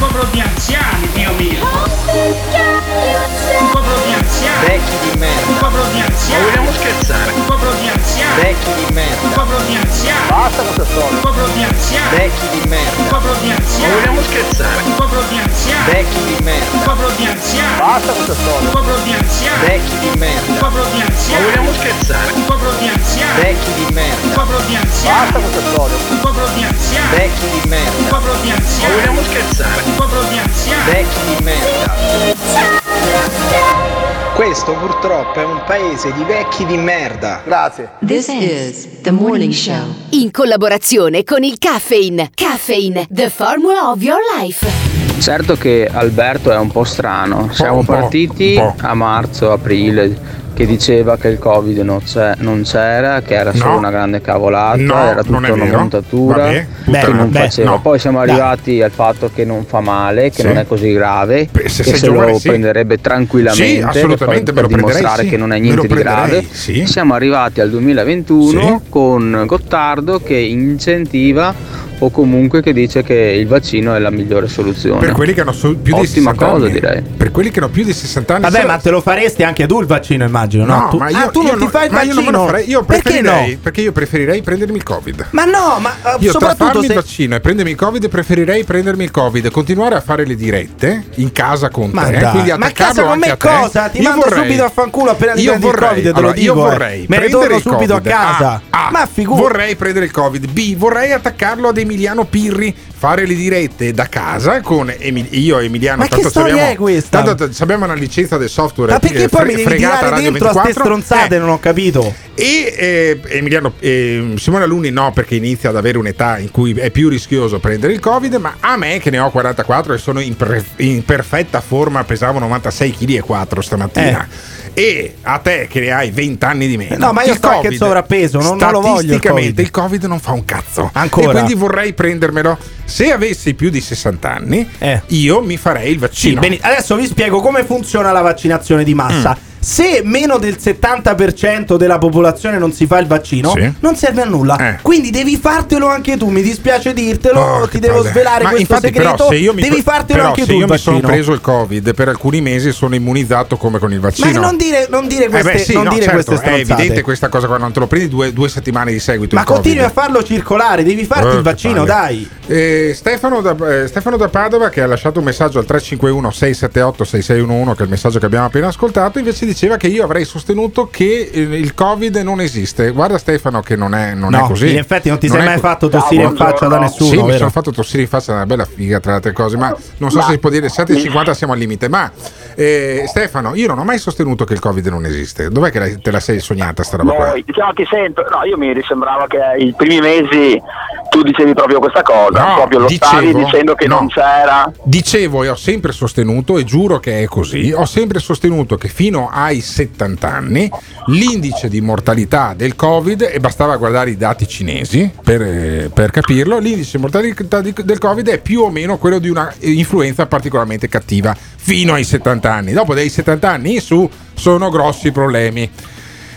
Popolo di anziani, Dio mio. Un popolo di anziani.
Vecchi di merda.
Un popolo di anziani.
Ma vogliamo scherzare?
Un popolo di anziani.
Vecchi di merda.
Un popolo di anziani.
Basta questa storia.
Un popolo di anziani.
Vecchi di merda.
Un popolo di anziani.
Ma vogliamo scherzare?
Un popolo di anziani.
Vecchi di merda.
Un popolo di anziani.
Basta questa storia.
Un popolo di anziani.
Vecchi di merda.
Un popolo di anziani.
Ma vogliamo scherzare?
Un popolo di anziani.
Vecchi di merda.
Un popolo di anziani.
Basta questa storia.
Un popolo di anziani.
Vecchi di merda.
Un popolo di
Ma
anziani.
vogliamo scherzare?
Un popolo di anziani.
Vecchi di merda.
Questo purtroppo è un paese di vecchi di merda. Grazie.
This is the morning show.
In collaborazione con il Caffeine. Caffeine, the formula of your life.
Certo che Alberto è un po' strano, siamo partiti a marzo, aprile, che diceva che il Covid non, c'è- non c'era, che era solo
No.
una grande cavolata,
No,
era tutta una montatura
Vabbè,
che non
Beh,
faceva.
no.
Poi siamo
Dai.
arrivati al fatto che non fa male, che
Sì.
non è così grave,
Beh, se
che se
giovane,
lo
sì.
prenderebbe tranquillamente
Sì,
per,
assolutamente, lo
per dimostrare
sì.
che non è niente di grave. Siamo arrivati al 2021 con Gottardo che incentiva o comunque che dice che il vaccino è la migliore soluzione.
Per quelli che hanno so- più di
Ottima
60
cosa
anni.
direi.
Per quelli che hanno più di 60 anni.
Vabbè,
se-
ma te lo faresti anche tu il vaccino, immagino, no?
No,
Tu-
ma io,
ah, tu
io
non ti fai il
ma io non me
vaccino?
lo farei. Io
Perché no?
perché io preferirei prendermi il Covid.
Ma no, ma eh,
Io tra
soprattutto
farmi
se
il vaccino e prendermi il Covid preferirei prendermi il Covid, continuare a fare le dirette in casa con
Ma
te,
dai,
quindi
ma
attaccarlo
casa con
anche a te.
cosa? Ti
Io
mando
vorrei-
subito a fanculo appena ti
io
prendi il
vorrei,
Covid, te lo dico.
Io
eh.
vorrei
Me ne
prendere
torno
il
subito a
Covid.
casa.
A, A,
Ma figurati.
Vorrei prendere il Covid. B, vorrei attaccarlo ad Emiliano Pirri, fare le dirette da casa con Emi- io e Emiliano.
Ma che
tanto
storia
sappiamo-
è questa?
Tanto sappiamo una licenza del software
Ma perché
eh,
poi
fre-
mi devi tirare
Radio
dentro a ste
24?
stronzate?
Eh,
Non ho capito.
e eh, Emiliano eh, Simone Alunni no, perché inizia ad avere un'età in cui è più rischioso prendere il Covid, ma a me che ne ho 44 e sono in, pre- in perfetta forma, pesavo 96 kg e 4 stamattina. E a te che ne hai 20 anni di meno.
Eh. No, ma io
il
sto anche in sovrappeso, non- non lo voglio
Statisticamente
Covid.
il Covid non fa un cazzo.
Ancora?
E quindi vorrei prendermelo. Se avessi più di 60 anni, io mi farei il
Eh. Sì,
vaccino.
bene. Adesso vi spiego come funziona la vaccinazione di massa.
Mm.
Se meno del 70% della popolazione non si fa il vaccino,
Sì.
non serve a nulla.
Eh.
Quindi devi fartelo anche tu. Mi dispiace dirtelo,
Oh,
ti devo
palle.
svelare
Ma
questo segreto.
Però, se io mi,
devi fartelo
però
anche
se
tu
io mi sono preso il Covid per alcuni mesi sono immunizzato come con il vaccino.
Ma non dire, non dire
Eh
queste,
beh, sì,
non
no,
dire
certo,
queste
è evidente questa cosa qua, non te lo prendi due, due settimane di seguito.
Ma
il Covid.
continui a farlo circolare, devi farti
Eh,
il vaccino, dai.
Eh, Stefano, da, eh, Stefano da Padova che ha lasciato un messaggio al 351 678 6611 che è il messaggio che abbiamo appena ascoltato invece diceva che io avrei sostenuto che eh, il covid non esiste guarda Stefano che non è, non
No,
è così
in effetti non ti sei
è
mai
co-
fatto tossire in faccia da nessuno,
sì mi
vero?
sono fatto tossire in faccia una bella figa tra le altre cose ma non so
Ma-
se si può dire 7,50 siamo al limite ma eh, Stefano io non ho mai sostenuto che il covid non esiste dov'è che la- te la sei sognata sta roba qua?
Noi, diciamo che sento, no, io mi sembrava che i primi mesi tu dicevi proprio questa cosa,
No,
proprio lo stavi
dicevo-
dicendo che
no.
non c'era.
Dicevo e ho sempre sostenuto, e giuro che è così, ho sempre sostenuto che fino ai 70 anni l'indice di mortalità del Covid, e bastava guardare i dati cinesi per, eh, per capirlo, l'indice di mortalità del Covid è più o meno quello di una influenza particolarmente cattiva fino ai 70 anni. Dopo dei 70 anni in su sono grossi problemi.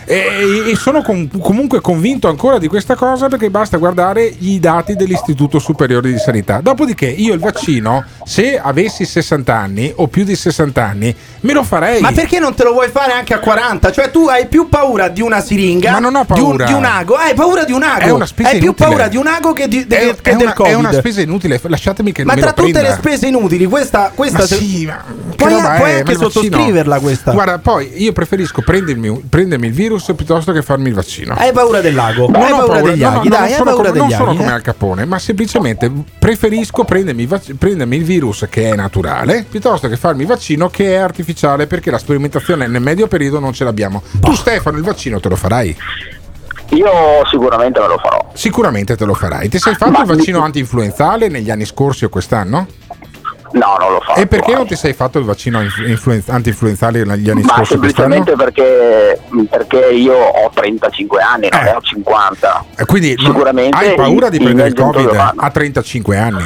E, e sono com- comunque convinto ancora di questa cosa perché basta guardare i dati dell'Istituto Superiore di Sanità. Dopodiché io il vaccino, se avessi 60 anni o più di 60 anni, me lo farei.
Ma perché non te lo vuoi fare anche a 40? Cioè, tu hai più paura di una siringa.
Ma non ho
Di un,
paura.
di un ago. Hai paura di un ago.
È una spesa
hai più
inutile.
paura di un ago che, di, de-
È,
che
è
del
una,
Covid.
è una spesa inutile, lasciatemi che
ma tra tutte
prenda.
le spese inutili, questa, questa
Ma
se-
sì, ma
puoi,
roba
puoi
è?
anche sottoscriverla questa.
Guarda, poi io preferisco prendermi, prendermi il virus piuttosto che farmi il vaccino.
Hai paura del lago.
Non
hai
ho
paura, degli
no, no,
aghi.
no,
dai,
non sono
paura
come, non
degli
sono
aghi.
come
eh.
Al Capone, ma semplicemente preferisco prendermi, il vac- prendermi il virus che è naturale piuttosto che farmi il vaccino che è artificiale perché la sperimentazione nel medio periodo non ce l'abbiamo. Tu Stefano il vaccino te lo farai?
Io sicuramente me lo farò.
Sicuramente te lo farai. Ti sei fatto
Ma-
il vaccino anti-influenzale negli anni scorsi o quest'anno?
No, non lo faccio.
E perché non ti sei fatto il vaccino influ- influen- anti-influenzale negli anni
Ma
scorsi
semplicemente perché, perché io ho 35 anni, non ne ho 50.
Eh, Quindi
Sicuramente
hai paura di prendere il Covid a 35 anni?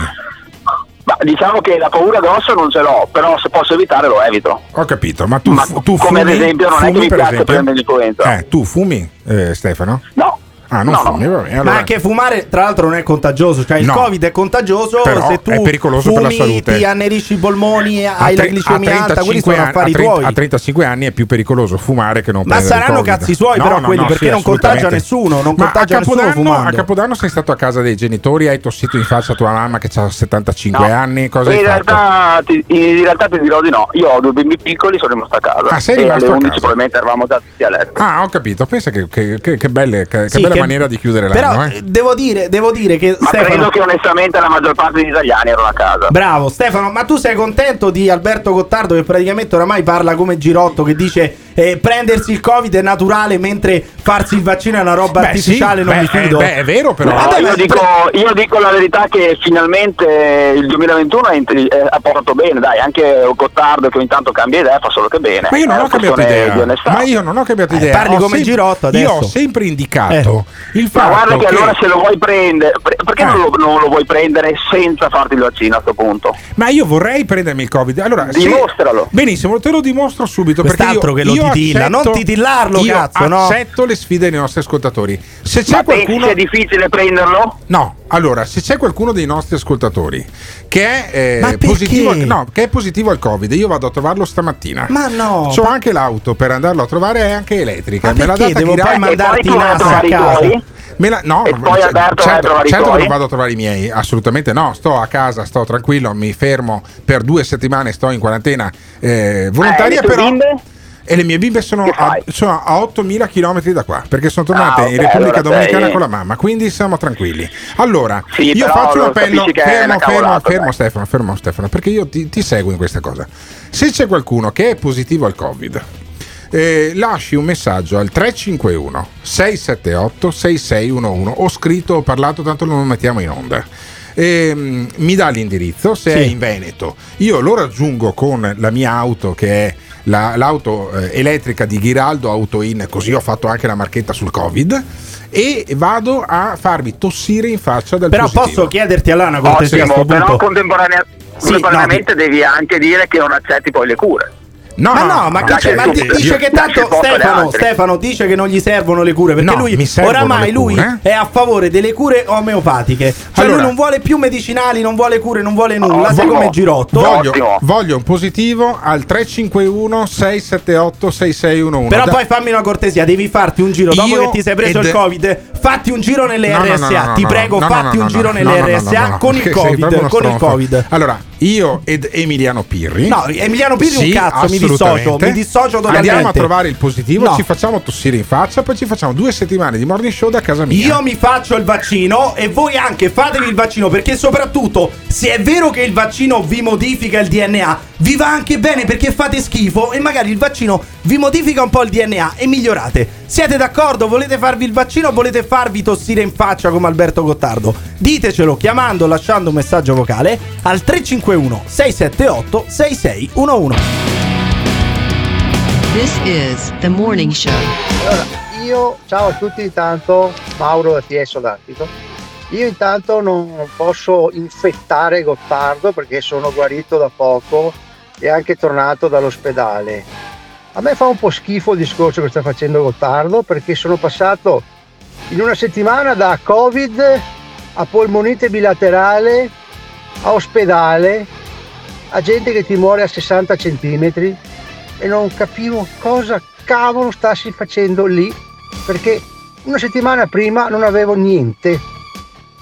Ma diciamo che la paura grossa non ce l'ho, però se posso evitare lo evito.
Ho capito, ma tu,
Ma
tu
come
fumi?
ad esempio non è che mi piace
esempio?
prendere l'influenza.
Eh, tu fumi, eh, Stefano?
No.
Ah, non
No, no.
fumi, va bene.
Ma
Allora,
anche fumare, tra l'altro, non è contagioso. Cioè, il
No.
Covid è contagioso.
Però
se tu
è pericoloso per la
fumi,
salute.
Ti annerisci i polmoni,
a
hai la
tre-
glicemia
a
alta. Quelli
35
sono
anni-
affari
a 30
tuoi.
A 35 anni è più pericoloso fumare che non
Ma saranno
Covid.
cazzi suoi,
No,
però,
no,
quelli,
no,
perché
sì,
non contagia nessuno. Non
Ma
contagia
a
nessuno
Capodanno,
fumando.
a Capodanno sei stato a casa dei genitori, hai tossito in faccia a tua mamma che ha 75
No.
anni, cosa
in,
hai fatto?
realtà, ti, in realtà ti dirò di no. Io ho due bimbi piccoli, sono rimasto a casa.
Ah, sei rimasto a
11
casa?
probabilmente eravamo già tutti a letto.
Ah, ho capito. Pensa che, che, che- che belle, che,
Sì,
bella
Che-
maniera di chiudere
Però
l'anno. eh.
eh, devo dire, devo dire che
Ma
Stefano
credo che onestamente la maggior parte degli italiani erano a casa.
Bravo Stefano, ma tu sei contento di Alberto Gottardo che praticamente oramai parla come Girotto che dice eh, prendersi il Covid è naturale mentre farsi il vaccino è una roba
Beh,
artificiale,
sì,
non
beh,
mi fido.
eh, beh, è vero però.
No, io, dico, io dico la verità che finalmente il 2021 è int- eh, ha portato bene, dai, anche Gottardo che ogni tanto cambia idea fa solo che bene.
Ma io non ho cambiato idea. Ma io non ho cambiato
Eh,
idea.
parli
Ho
come
sem-
Girotto
Io
adesso.
ho sempre indicato il
Ma
fatto
guarda che
che
allora se lo vuoi prendere, per- perché
Eh.
non, lo, non lo vuoi prendere senza farti il vaccino a questo punto?
Ma io vorrei prendermi il Covid. Allora, se-
Dimostralo.
Benissimo, te lo dimostro subito.
Quest'altro
perché io,
che lo titilla,
accetto-
non titillarlo,
io
cazzo, no?
accetto le sfide dei nostri ascoltatori. Se c'è
Ma pensi
qualcuno.
sia difficile prenderlo?
No, allora, se c'è qualcuno dei nostri ascoltatori che è, eh,
Ma
positivo, no, che è positivo al Covid, io vado a trovarlo stamattina.
Ma no,
C'ho anche l'auto per andarlo a trovare, è anche elettrica.
Ma
Me l'ha
perché
data
devo poi mandarti
vai a
casa?
Tuoi?
La- no,
E poi Alberto vai a
certo, certo che non vado a trovare i miei, assolutamente no. Sto a casa, sto tranquillo, mi fermo per due settimane, sto in quarantena eh, volontaria,
Eh,
però.
bimbe?
E le mie bimbe sono a, sono a 8.000 km da qua perché sono tornate
Ah, ok,
in Repubblica
allora
Dominicana
sei-
con la mamma, quindi siamo tranquilli. Allora,
Sì,
io faccio un
lo
appello. Fermo, fermo, fermo. Stefano, fermo, Stefano, perché io ti, ti seguo in questa cosa. Se c'è qualcuno che è positivo al Covid, eh, lasci un messaggio al 351 678 6611 ho scritto o parlato tanto non lo mettiamo in onda Ehm, mi dà l'indirizzo se è
Sì.
in Veneto io lo raggiungo con la mia auto che è la- l'auto eh, elettrica di Ghiraldo Autoin così ho fatto anche la marchetta sul covid e vado a farvi tossire in faccia del
Però
positivo.
posso chiederti allora una cortesia a
Ottimo,
sto
però
punto?
contemporanea-
Sì,
contemporaneamente devi anche dire che non accetti poi le cure.
No,
ma no, ma, che c'è- ma dice che
lascia
tanto Stefano. Stefano dice che non gli servono le cure perché
No,
lui oramai lui
cure.
è a favore delle cure omeopatiche. Cioè
Allora-
lui non vuole più medicinali, non vuole cure, non vuole nulla,
Oh,
sai
no.
come Girotto.
Voglio, voglio un positivo al 351 678 6611
Però
Da-
poi fammi una cortesia, devi farti un giro dopo
Io
che ti sei preso
ed-
il Covid. Fatti un giro nelle
No, no, no,
RSA,
no,
ti prego,
no, no,
fatti
no,
un giro
no,
nelle RSA
no, no,
con il
che sei
Covid, con il. Covid.
Allora, io ed Emiliano Pirri.
No, Emiliano Pirri un
Sì,
cazzo, mi dissocio, mi dissocio totalmente.
Andiamo a trovare il positivo,
No.
ci facciamo tossire in faccia, poi ci facciamo due settimane di morning show da casa mia.
Io mi faccio il vaccino e voi anche fatevi il vaccino perché soprattutto se è vero che il vaccino vi modifica il DNA, vi va anche bene perché fate schifo e magari il vaccino vi modifica un po' il DNA e migliorate. Siete d'accordo? Volete farvi il vaccino o volete farvi tossire in faccia come Alberto Gottardo? Ditecelo chiamando o lasciando un messaggio vocale al 351 678 6611.
This is the morning show.
Allora, io, ciao a tutti intanto, Mauro da TS Lattico. Io intanto non posso infettare Gottardo perché sono guarito da poco e anche tornato dall'ospedale. A me fa un po' schifo il discorso che sta facendo Gottardo perché sono passato in una settimana da Covid a polmonite bilaterale a ospedale a gente che ti muore a 60 centimetri e non capivo cosa cavolo stassi facendo lì perché una settimana prima non avevo niente.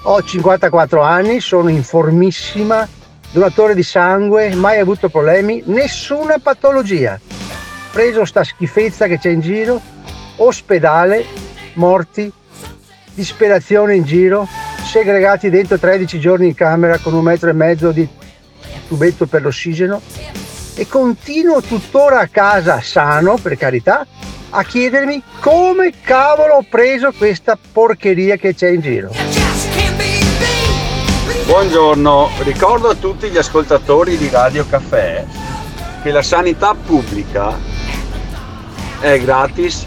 Ho 54 anni, sono in formissima, donatore di sangue, mai avuto problemi, nessuna patologia. Preso sta schifezza che c'è in giro, ospedale, morti, disperazione in giro, segregati dentro 13 giorni in camera con un metro e mezzo di tubetto per l'ossigeno e continuo tuttora a casa sano, per carità, a chiedermi come cavolo ho preso questa porcheria che c'è in giro.
Buongiorno, ricordo a tutti gli ascoltatori di Radio Caffè che la sanità pubblica è gratis,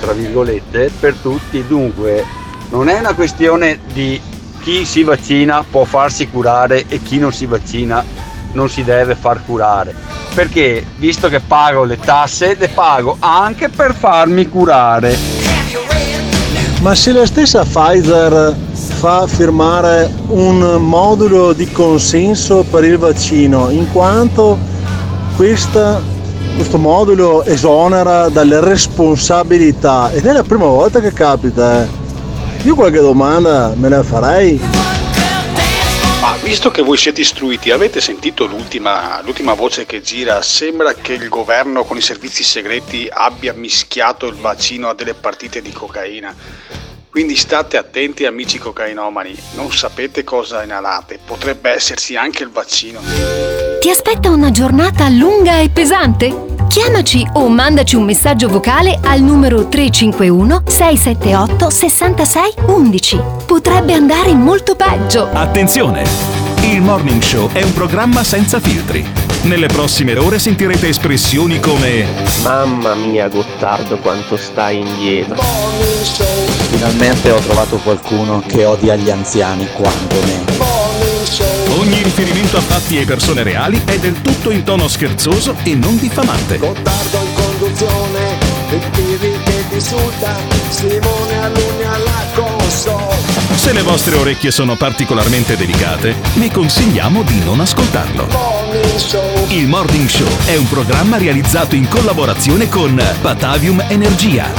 tra virgolette, per tutti, dunque non è una questione di chi si vaccina può farsi curare e chi non si vaccina non si deve far curare. Perché visto che pago le tasse, le pago anche per farmi curare.
Ma se la stessa Pfizer fa firmare un modulo di consenso per il vaccino, in quanto questa- questo modulo esonera dalle responsabilità ed è la prima volta che capita. eh. Io qualche domanda me la farei.
Ma visto che voi siete istruiti, avete sentito l'ultima, l'ultima voce che gira? Sembra che il governo con i servizi segreti abbia mischiato il vaccino a delle partite di cocaina. Quindi state attenti amici cocainomani, non sapete cosa inalate, potrebbe esserci anche il vaccino.
Ti aspetta una giornata lunga e pesante? Chiamaci o mandaci un messaggio vocale al numero 351 678 66 11. Potrebbe andare molto peggio.
Attenzione! Il Morning Show è un programma senza filtri. Nelle prossime ore sentirete espressioni come
Mamma mia Gottardo quanto stai indietro.
Finalmente ho trovato qualcuno che odia gli anziani quanto me.
Ogni riferimento a fatti e persone reali è del tutto in tono scherzoso e non diffamante.
Gottardo in conduzione, il Pirri che ti insulta, Simone Alunni alla console.
Se le vostre orecchie sono particolarmente delicate, vi consigliamo di non ascoltarlo. Il Morning Show è un programma realizzato in collaborazione con Batavium Energia.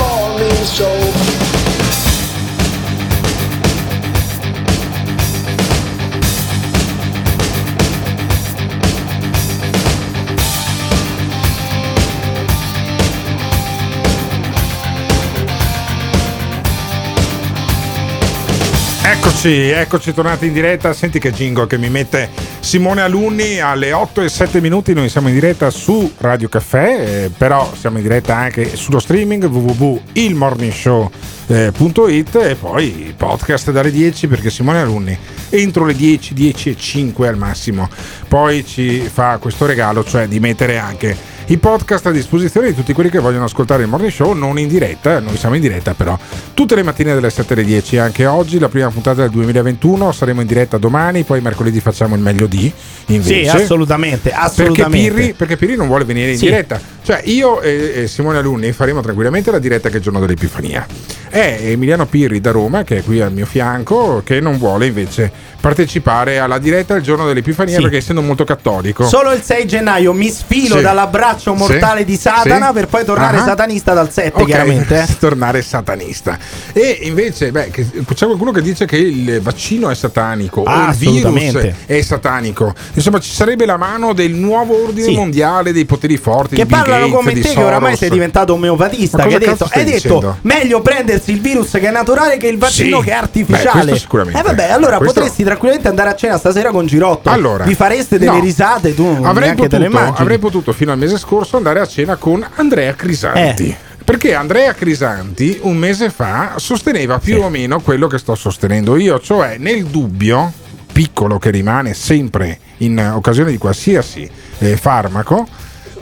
Eccoci, eccoci tornati in diretta. Senti che jingle che mi mette Simone Alunni alle 8 e 7 minuti. Noi siamo in diretta su Radio Caffè, eh, però siamo in diretta anche sullo streaming www.ilmorningshow.it e poi podcast dalle 10 perché Simone Alunni entro le 10, 10 e 5 al massimo. Poi ci fa questo regalo, cioè di mettere anche i podcast a disposizione di tutti quelli che vogliono ascoltare il morning show non in diretta, noi siamo in diretta però tutte le mattine dalle 7 alle 10 anche oggi la prima puntata del 2021 saremo in diretta domani poi mercoledì facciamo il meglio di invece
Sì, assolutamente, assolutamente.
perché Pirri, perché Pirri non vuole venire in
Sì.
diretta cioè io e, Simone Alunni faremo tranquillamente la diretta che è il giorno dell'Epifania è Emiliano Pirri da Roma che è qui al mio fianco che non vuole invece partecipare alla diretta il giorno dell'Epifania
Sì.
perché essendo molto cattolico
Solo il 6 gennaio mi sfilo
Sì.
dall'abbraccio mortale
Sì.
di Satana per poi tornare
Ah.
satanista dal 7,
Ok,
chiaramente. (laughs)
tornare satanista. E invece, beh, c'è qualcuno che dice che il vaccino è satanico
Ah,
o il virus è satanico. Insomma, ci sarebbe la mano del nuovo ordine mondiale dei poteri forti
Che
di Bill
parlano come te, che oramai sei diventato omeopatista. Che hai detto, hai detto meglio prendersi il virus che è naturale che il vaccino
Sì.
che è
Beh,
artificiale.
questo sicuramente.
Eh vabbè, allora
Questo-
potresti tranquillamente andare a cena stasera con Girotto.
Allora,
vi fareste delle
no.
risate, tu
avrei potuto, avrei potuto fino al mese scorso andare a cena con Andrea Crisanti.
Eh.
Perché Andrea Crisanti un mese fa sosteneva più o meno quello che sto sostenendo io, cioè nel dubbio piccolo che rimane sempre in occasione di qualsiasi eh, farmaco.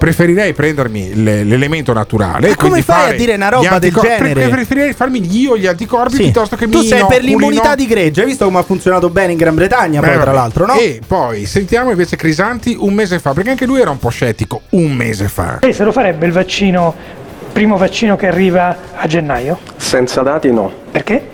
Preferirei prendermi le- l'elemento naturale.
Ma come fai a dire una roba del
anticor-
genere?
pre- Preferirei farmi io gli anticorpi
Sì.
piuttosto che
tu
mi
sei per l'immunità di gregge, hai visto come ha funzionato bene in Gran Bretagna, poi
eh,
tra l'altro, no?
E poi sentiamo invece Crisanti un mese fa, perché anche lui era un po' scettico un mese fa.
Lei se lo farebbe il vaccino, primo vaccino che arriva a gennaio?
Senza dati no.
Perché?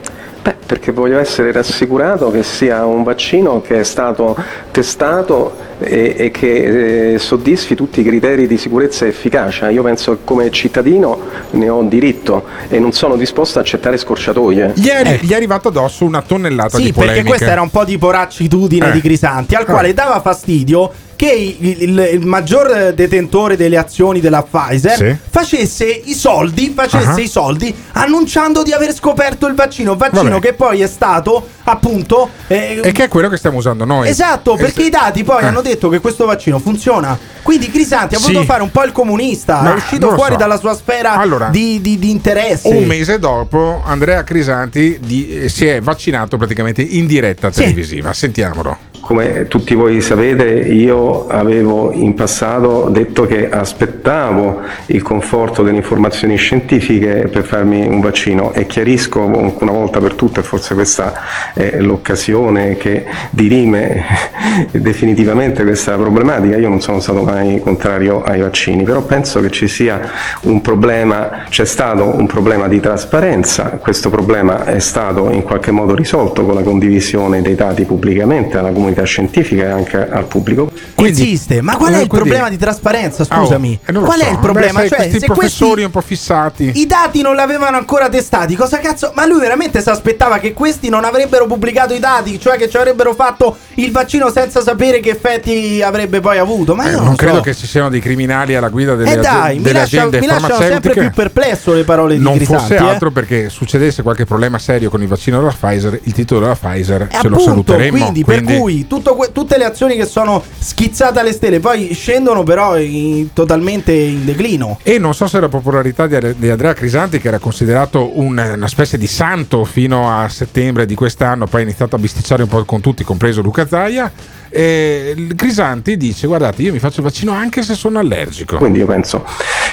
Beh, perché voglio essere rassicurato che sia un vaccino che è stato testato e, e che eh, soddisfi tutti i criteri di sicurezza e efficacia. Io penso che come cittadino ne ho diritto e non sono disposto a accettare scorciatoie.
Gli è, gli è arrivato addosso una tonnellata
Sì,
di polemiche.
perché questa era un po' di poraccitudine
Eh.
di Crisanti, al
Eh.
quale dava fastidio che il, il- il maggior detentore delle azioni della Pfizer
Sì.
facesse i soldi, facesse
Ah.
i soldi annunciando di aver scoperto il vaccino, vaccino
Vabbè.
che poi è stato appunto eh,
E che è quello che stiamo usando noi.
Esatto, perché i dati poi
Eh.
hanno detto che questo vaccino funziona. Quindi Crisanti ha
Sì.
voluto fare un po' il comunista,
Ma
è uscito fuori
so.
dalla sua sfera
Allora,
di, di- di interesse.
Un mese dopo Andrea Crisanti di- eh, si è vaccinato praticamente in diretta televisiva. Sentiamolo.
Come tutti voi sapete, io avevo in passato detto che aspettavo il conforto delle informazioni scientifiche per farmi un vaccino e chiarisco una volta per tutte, forse questa è l'occasione che dirime (laughs) definitivamente questa problematica. Io non sono stato mai contrario ai vaccini, però penso che ci sia un problema, c'è stato un problema di trasparenza, questo problema è stato in qualche modo risolto con la condivisione dei dati pubblicamente alla comunità comunità scientifica e anche al pubblico.
Esiste, ma qual è il problema di trasparenza? Scusami,
eh, non lo
qual
so.
è il problema?
Beh, sai,
Cioè,
questi
se
professori
questi
un po' fissati.
i dati non l'avevano ancora testati, cosa cazzo? Ma lui veramente si aspettava che questi non avrebbero pubblicato i dati, cioè che ci avrebbero fatto il vaccino senza sapere che effetti avrebbe poi avuto? Ma
Eh, non
non,
credo
so.
che ci siano dei criminali alla guida delle,
Eh dai, mi,
delle
lascia-
aziende
mi lasciano sempre
farmaceutiche.
più perplesso le parole di
non
Crisanti.
fosse
eh.
altro perché succedesse qualche problema serio con il vaccino della Pfizer, il titolo della Pfizer
E
ce lo
appunto,
saluteremmo.
quindi, per cui que- tutte le azioni che sono schizzate alle stelle poi scendono però in- totalmente in declino.
E non so se la popolarità di, di Andrea Crisanti, che era considerato un- una specie di santo fino a settembre di quest'anno, poi ha iniziato a bisticciare un po' con tutti, compreso Luca Zaia. E il Crisanti dice: Guardate, io mi faccio il vaccino anche se sono allergico.
Quindi io penso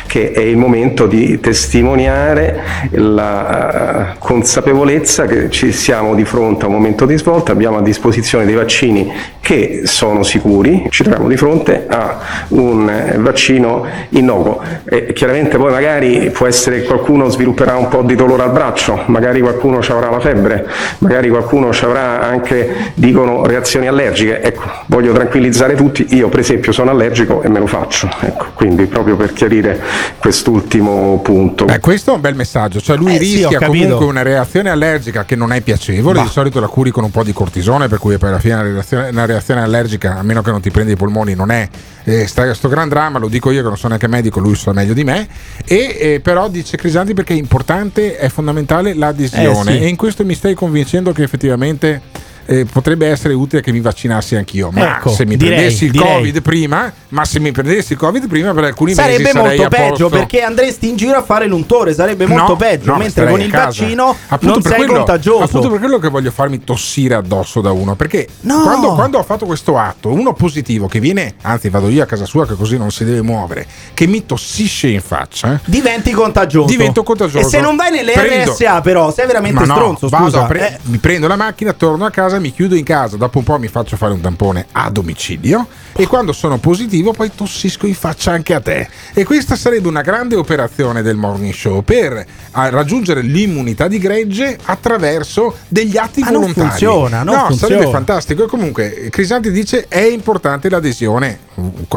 che è il momento di testimoniare la eh, consapevolezza che ci siamo di fronte a un momento di svolta, abbiamo a disposizione dei vaccini che sono sicuri, ci troviamo di fronte a un eh, vaccino innocuo. E chiaramente poi magari può essere che qualcuno svilupperà un po' di dolore al braccio, magari qualcuno ci avrà la febbre, magari qualcuno ci avrà anche, dicono, reazioni allergiche. Ecco, voglio tranquillizzare tutti, io per esempio sono allergico e me lo faccio, ecco, quindi proprio per chiarire quest'ultimo punto.
Eh, questo è un bel messaggio, cioè lui
Eh, sì,
rischia
capito.
comunque una reazione allergica che non è piacevole, di solito la curi con un po' di cortisone, per cui poi alla fine una reazione, una reazione allergica, a meno che non ti prendi i polmoni, non è eh, sta- sto gran dramma, lo dico io che non sono neanche medico, lui sa meglio di me, e eh, però dice Crisanti perché è importante, è fondamentale l'adesione
Eh, sì.
e in questo mi stai convincendo che effettivamente... eh, potrebbe essere utile che mi vaccinassi anch'io, ma
Ecco,
se mi
direi,
prendessi il
direi.
Covid prima, ma se mi prendessi il Covid prima per alcuni
Sarebbe
mesi sarei
molto peggio perché andresti in giro a fare l'untore, sarebbe molto
No,
peggio,
no,
mentre con il vaccino
Appunto
non sei
quello-
contagioso.
Appunto per quello che voglio farmi tossire addosso da uno. Perché
No.
quando, quando ho fatto questo atto, uno positivo che viene, anzi vado io a casa sua che così non si deve muovere, che mi tossisce in faccia. eh,
Diventi contagioso.
Divento contagioso.
E se non vai nelle
Prendo-
RSA, però, sei veramente
Ma
stronzo. Scusa.
pre-
Eh,
mi prendo la macchina, torno a casa, mi chiudo in casa, dopo un po' mi faccio fare un tampone a domicilio e quando sono positivo poi tossisco in faccia anche a te. E questa sarebbe una grande operazione del morning show per raggiungere l'immunità di gregge attraverso degli atti
non
volontari.
funziona, non
no,
funziona.
sarebbe fantastico. E comunque Crisanti dice è importante l'adesione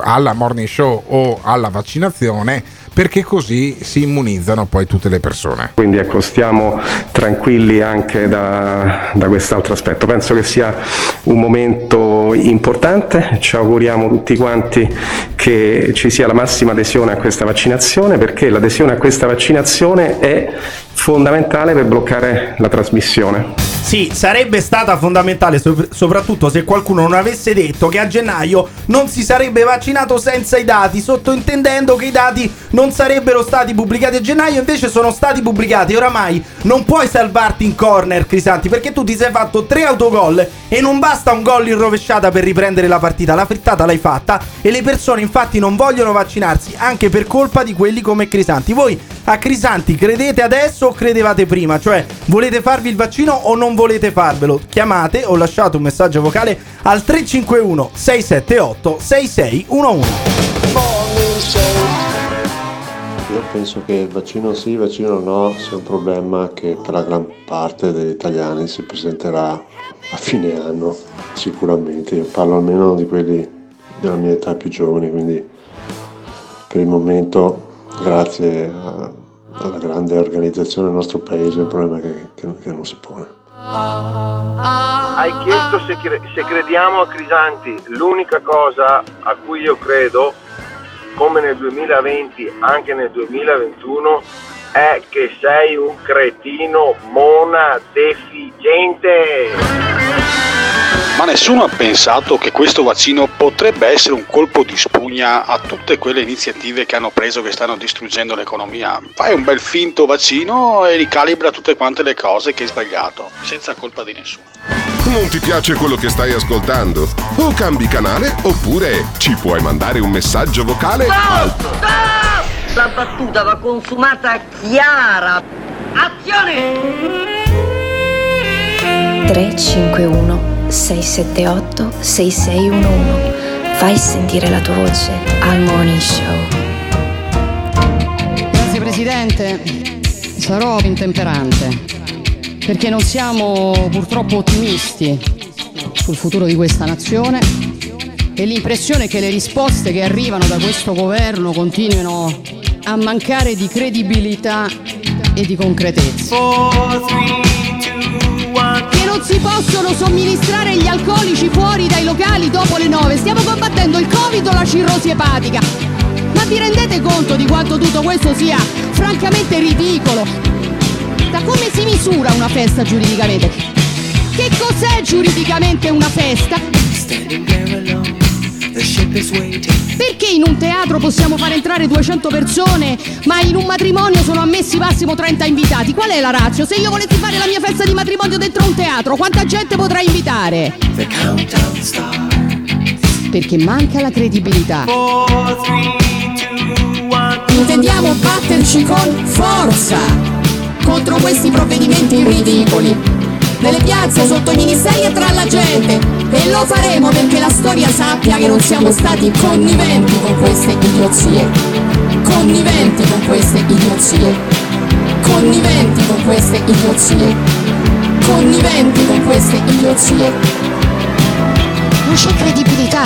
alla morning show o alla vaccinazione perché così si immunizzano poi tutte le persone.
Quindi ecco, stiamo tranquilli anche da, da quest'altro aspetto. Penso che sia un momento importante, ci auguriamo tutti quanti che ci sia la massima adesione a questa vaccinazione perché l'adesione a questa vaccinazione è fondamentale per bloccare la trasmissione.
Sì, sarebbe stata fondamentale, sop- soprattutto se qualcuno non avesse detto che a gennaio non si sarebbe vaccinato senza i dati, sottointendendo che i dati non sarebbero stati pubblicati a gennaio, invece sono stati pubblicati. Oramai non puoi salvarti in corner, Crisanti, perché tu ti sei fatto tre autogol e non basta un gol in rovesciata per riprendere la partita. La frittata l'hai fatta e le persone infatti non vogliono vaccinarsi anche per colpa di quelli come Crisanti. Voi a Crisanti credete adesso o credevate prima? Cioè, volete farvi il vaccino o non volete farvelo? Chiamate o lasciate un messaggio vocale al 351 678 6611.
Io penso che il vaccino sì, il vaccino no sia un problema che per la gran parte degli italiani si presenterà a fine anno, sicuramente. Io parlo almeno di quelli della mia età più giovani, quindi per il momento, grazie a- alla grande organizzazione del nostro paese, è un problema che, che- che non si pone.
Hai chiesto se, cre- se crediamo a Crisanti. L'unica cosa a cui io credo, come nel 2020, anche nel 2021, è che sei un cretino mona deficiente.
Ma nessuno ha pensato che questo vaccino potrebbe essere un colpo di spugna a tutte quelle iniziative che hanno preso che stanno distruggendo l'economia. Fai un bel finto vaccino e ricalibra tutte quante le cose che hai sbagliato, senza colpa di nessuno.
Non ti piace quello che stai ascoltando? O cambi canale oppure ci puoi mandare un messaggio vocale al
La battuta va consumata chiara. Azione!
351 678 6611 Fai sentire la tua voce al Morning Show.
Grazie Presidente, sarò intemperante perché non siamo purtroppo ottimisti sul futuro di questa nazione e l'impressione è che le risposte che arrivano da questo governo continuino a mancare di credibilità e di concretezza. Che non si possono somministrare gli alcolici fuori dai locali dopo le 9. Stiamo combattendo il Covid o la cirrosi epatica. Ma vi rendete conto di quanto tutto questo sia francamente ridicolo? Da come si misura una festa giuridicamente? Che cos'è giuridicamente una festa? Perché in un teatro possiamo far entrare 200 persone, ma in un matrimonio sono ammessi massimo 30 invitati? Qual è la razza? Se io volessi fare la mia festa di matrimonio dentro un teatro, quanta gente potrei invitare? Perché manca la credibilità. Intendiamo batterci con forza contro questi provvedimenti ridicoli. Nelle piazze, sotto i ministeri e tra la gente. E lo faremo perché la storia sappia che non siamo stati conniventi con queste idiozie. Conniventi con queste idiozie. Conniventi con queste idiozie. Conniventi con queste idiozie. Non c'è credibilità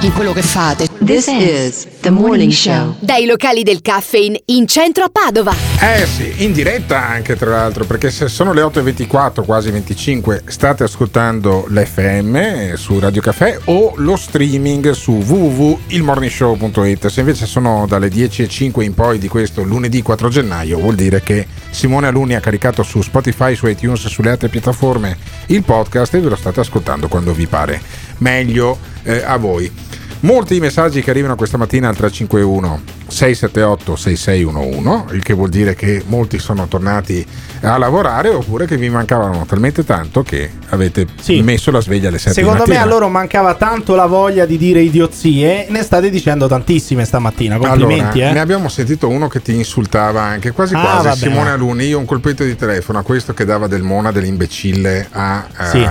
in quello che fate.
This is the morning show.
Dai locali del caffeine in centro a Padova.
Eh sì, in diretta anche tra l'altro, perché se sono le 8.24, quasi 25, state ascoltando l'FM su Radio Caffè o lo streaming su www.ilmorningshow.it. Se invece sono dalle 10.05 in poi di questo lunedì 4 gennaio, vuol dire che Simone Aluni ha caricato su Spotify, su iTunes e sulle altre piattaforme il podcast e ve lo state ascoltando quando vi pare meglio eh, a voi. Molti messaggi che arrivano questa mattina al 351 678 6611, il che vuol dire che molti sono tornati a lavorare oppure che vi mancavano talmente tanto che avete messo la sveglia alle 7
Secondo me a loro mancava tanto la voglia di dire idiozie, ne state dicendo tantissime stamattina. Complimenti,
allora,
eh.
Ne abbiamo sentito uno che ti insultava anche quasi
Ah,
quasi
vabbè.
Simone Aluni. Io un colpetto di telefono a questo che dava del Mona dell'imbecille a, a
Sì.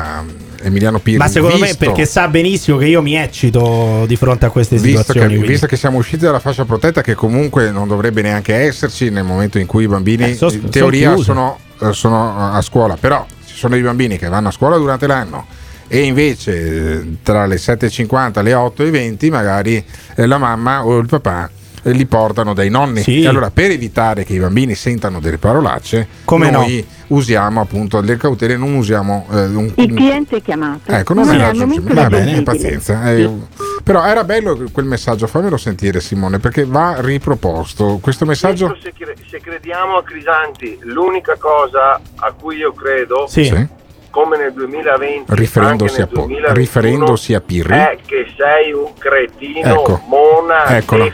Emiliano Pirri.
Ma secondo me
Visto-
perché sa benissimo che io mi eccito di fronte a queste
Visto che,
situazioni. quindi.
visto che siamo usciti dalla fascia protetta, che comunque non dovrebbe neanche esserci nel momento in cui i bambini
Eh, so-
in teoria
chiuse.
sono, eh, sono a scuola, però ci sono i bambini che vanno a scuola durante l'anno e invece eh, tra le 7.50 e le 8.20 magari eh, la mamma o il papà li portano dai nonni.
Sì.
E allora per evitare che i bambini sentano delle parolacce,
Come
noi usiamo appunto delle cautele, non usiamo eh, un,
Il cliente è chiamato.
Ecco, non
è
era
al momento
raggiungibile. Va bene, pazienza. eh, Però era bello quel messaggio, fammelo sentire Simone, perché va riproposto. Questo messaggio...
Se, cre- se crediamo a Crisanti, l'unica cosa a cui io credo,
Sì. Sì.
come nel 2020,
Riferendosi a, Po-
2021,
riferendosi a Pirri.
è che sei un cretino,
Ecco.
mona,
Eccolo.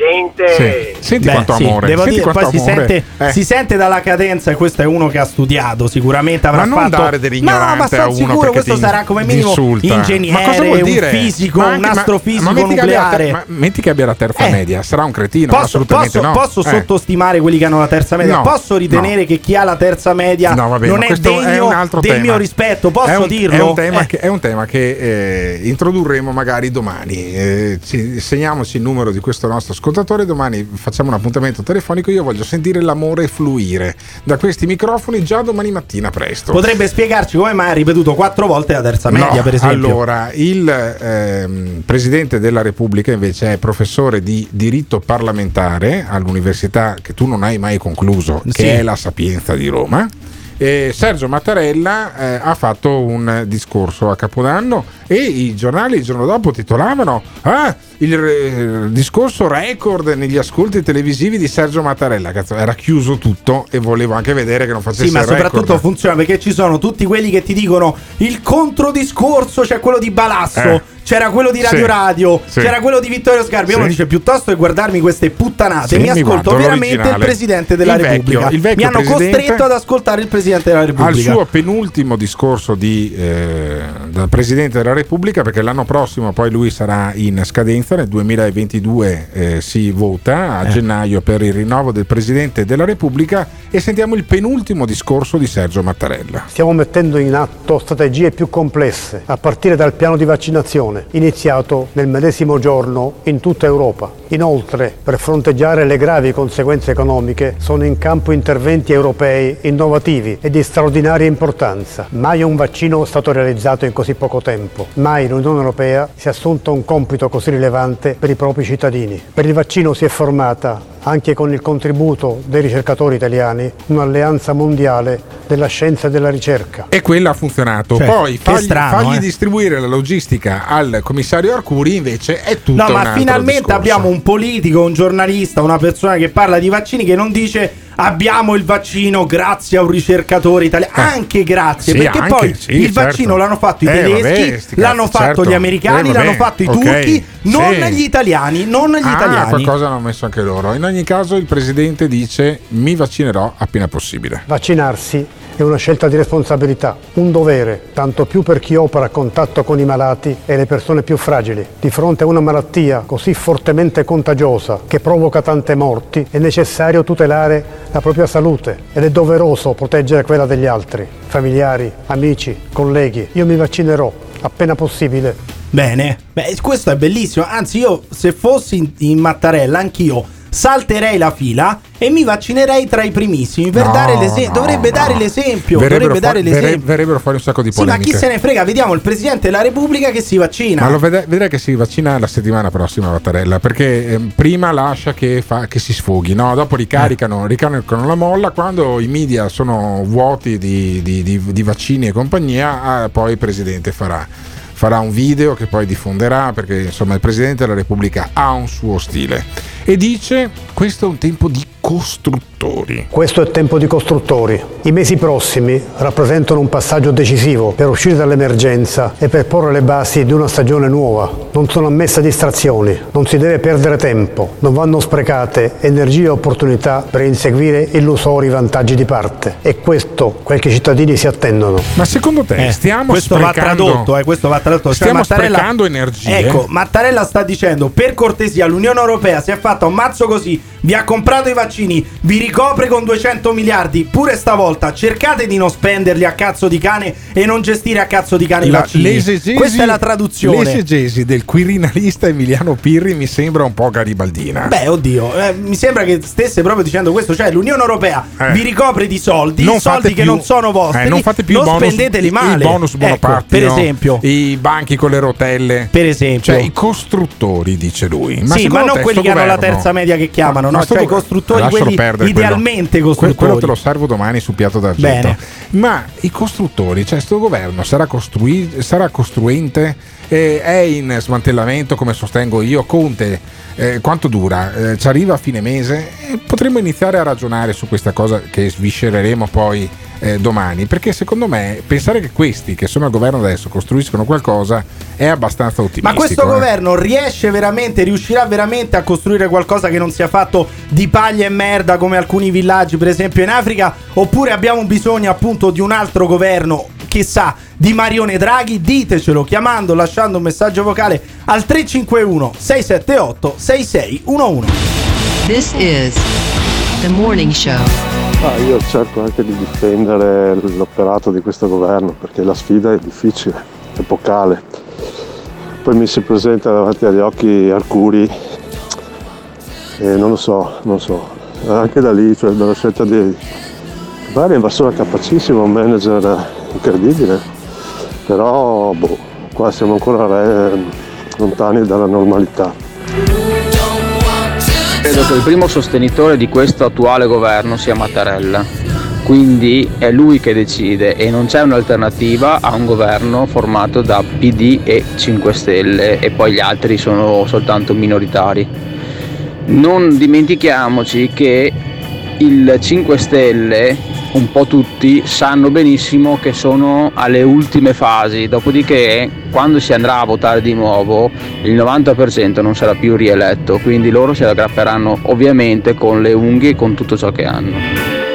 Deficiente.
Sì. Senti
Beh,
quanto
sì,
amore.
devo
senti
dire,
quanto
poi si
amore.
sente,
Eh.
si sente dalla cadenza, e questo è uno che ha studiato, sicuramente avrà
Ma non
fatto.
dare dell'ignorante
No, ma
a
sono
uno
sicuro questo sarà come minimo
insulta.
ingegnere,
Ma cosa vuol
un
dire?
fisico,
Ma
un
anche- ma-
astrofisico
ma metti che abbia la
nucleare.
ter- ma metti che abbia la terza
Eh.
media, sarà un cretino?
Posso,
assolutamente
posso-
no.
posso
Eh.
sottostimare quelli che hanno la terza media?
No,
posso ritenere
no.
che chi ha la terza media
No, va bene,
non è degno
un
del
tema.
mio rispetto? Posso
un-
dirlo?
È un tema
Eh.
che, è un tema che, eh, introdurremo magari domani. Eh, ci- segniamoci il numero di questo nostro ascoltatore. Domani facciamo un appuntamento telefonico. Io voglio sentire l'amore fluire da questi microfoni già domani mattina presto.
Potrebbe spiegarci come mai ha ripetuto quattro volte la terza media,
No,
per esempio.
Allora, il ehm, Presidente della Repubblica invece è professore di diritto parlamentare all'università che tu non hai mai concluso, che
Sì.
è la Sapienza di Roma. E Sergio Mattarella eh, ha fatto un discorso a Capodanno e i giornali il giorno dopo titolavano Ah, il eh, discorso record negli ascolti televisivi di Sergio Mattarella. Cazzo, era chiuso tutto e volevo anche vedere che non facesse
Sì, ma
record.
soprattutto funziona perché ci sono tutti quelli che ti dicono il controdiscorso, c'è quello di Balasso,
Eh.
C'era quello di Radio
Sì.
Radio,
Sì.
c'era quello di Vittorio Sgarbi. Uno
Sì.
dice piuttosto che guardarmi queste puttanate,
Sì,
mi
mi
ascolto
guardo
veramente il. Presidente della
Il vecchio-
Repubblica.
il vecchio
mi hanno costretto ad ascoltare il Presidente della
Al
Repubblica.
suo penultimo discorso di, eh, da Presidente della Repubblica perché l'anno prossimo poi lui sarà in scadenza, nel 2022 eh, si vota a
Eh.
gennaio per il rinnovo del Presidente della Repubblica e sentiamo il penultimo discorso di Sergio Mattarella.
Stiamo mettendo in atto strategie più complesse, a partire dal piano di vaccinazione, iniziato nel medesimo giorno in tutta Europa. Inoltre, per fronteggiare le gravi conseguenze economiche, sono in campo interventi europei innovativi e di straordinaria importanza. Mai un vaccino è stato realizzato in così poco tempo. Mai l'Unione Europea si è assunta un compito così rilevante per i propri cittadini. Per il vaccino si è formata anche con il contributo dei ricercatori italiani, un'alleanza mondiale della scienza e della ricerca.
E quella ha funzionato.
Cioè,
Poi
che
fargli,
strano,
fargli
eh.
distribuire la logistica al commissario Arcuri invece è tutto
No,
un
ma
altro
finalmente
discorso.
abbiamo un politico, un giornalista, una persona che parla di vaccini che non dice abbiamo il vaccino grazie a un ricercatore italiano. Anche grazie,
Eh. Sì,
perché
anche,
poi
sì,
il
certo.
vaccino l'hanno fatto i
Eh,
tedeschi,
vabbè,
l'hanno
cazzi,
fatto
certo.
gli americani,
Eh,
l'hanno fatto i
ok,
turchi, non
sì.
gli italiani, non gli
Ah,
italiani.
qualcosa hanno messo anche loro. In ogni caso, il presidente dice: Mi vaccinerò appena possibile.
Vaccinarsi è una scelta di responsabilità, un dovere, tanto più per chi opera a contatto con i malati e le persone più fragili. Di fronte a una malattia così fortemente contagiosa che provoca tante morti, è necessario tutelare la propria salute ed è doveroso proteggere quella degli altri, familiari, amici, colleghi. Io mi vaccinerò appena possibile.
Bene, Beh, questo è bellissimo. Anzi, io se fossi in, in Mattarella, anch'io salterei la fila e mi vaccinerei tra i primissimi per
No,
dare l'esempio.
no,
dovrebbe
no.
dare l'esempio.
Verrebbero,
Dovrebbe dare
verre-
l'esempio.
verrebbero fuori un sacco di
Sì, ma
polemiche.
chi se ne frega? Vediamo il presidente della Repubblica che si vaccina.
Ma lo vede- vedrai che si vaccina la settimana prossima Mattarella perché ehm, prima lascia che, fa- che si sfoghi, no? dopo ricaricano, ricaricano la molla, quando i media sono vuoti di, di- di- di vaccini e compagnia, ah, poi il presidente farà, farà un video che poi diffonderà perché insomma il presidente della Repubblica ha un suo stile. E dice questo è un tempo di costruttori.
Questo è tempo di costruttori. I mesi prossimi rappresentano un passaggio decisivo per uscire dall'emergenza e per porre le basi di una stagione nuova. Non sono ammesse distrazioni, non si deve perdere tempo, non vanno sprecate energie e opportunità per inseguire illusori vantaggi di parte. È questo quel che i cittadini si attendono.
Ma secondo te
Eh,
stiamo
questo va
sprecando
tradotto, eh, questo va tradotto. Cioè,
Stiamo
Mattarella-
sprecando energie?
Ecco, Mattarella sta dicendo: per cortesia, l'Unione Europea si è fatta un mazzo così, vi ha comprato i vaccini, vi ricopre con 200 miliardi. Pure stavolta cercate di non spenderli a cazzo di cane e non gestire a cazzo di cane i
La-
vaccini.
l'esegesi-
Questa è la traduzione.
L'esegesi del quirinalista Emiliano Pirri mi sembra un po' garibaldina.
Beh, oddio, eh, mi sembra che stesse proprio dicendo questo, cioè l'Unione Europea
Eh.
vi ricopre di soldi,
Non
soldi
fate
che
più-
non sono vostri,
eh, non fate più
non
i bonus,
spendeteli male.
il bonus
Ecco,
monopattino,
per esempio.
i banchi con le rotelle.
Per esempio.
Cioè, i costruttori, dice lui.
sì, ma non quelli che hanno la
governo-
terza media che chiamano,
Ma
no?
sto
Cioè i
governo-
costruttori,
Lascialo
quelli
perdere
idealmente
quello.
costruttori.
Que- Quello te lo servo domani su piatto d'argento.
Bene.
Ma i costruttori, cioè sto governo sarà, costrui- sarà costruente, eh, è in smantellamento come sostengo io, Conte. eh, quanto dura? Eh, ci arriva a fine mese? Eh, potremmo iniziare a ragionare su questa cosa che sviscereremo poi eh, domani, perché secondo me pensare che questi che sono al governo adesso costruiscono qualcosa è abbastanza ottimistico.
Ma questo
eh.
governo riesce veramente, riuscirà veramente a costruire qualcosa che non sia fatto di paglia e merda come alcuni villaggi, per esempio in Africa? Oppure abbiamo bisogno appunto di un altro governo, chissà, di Marione Draghi? Ditecelo chiamando, lasciando un messaggio vocale al 351 678 6611.
This is the morning show.
Ah, io cerco anche di difendere l'operato di questo governo perché la sfida è difficile, epocale. Poi mi si presenta davanti agli occhi Arcuri e non lo so, non so. Anche da lì, cioè dalla scelta di... Bari è un persona capacissima, un manager incredibile, però boh, qua siamo ancora eh, lontani dalla normalità.
Credo che il primo sostenitore di questo attuale governo sia Mattarella, quindi è lui che decide e non c'è un'alternativa a un governo formato da PD e 5 Stelle e poi gli altri sono soltanto minoritari. Non dimentichiamoci che il 5 Stelle, un po' tutti, sanno benissimo che sono alle ultime fasi, dopodiché quando si andrà a votare di nuovo il 90% non sarà più rieletto, quindi loro si aggrapperanno ovviamente con le unghie e con tutto ciò che hanno.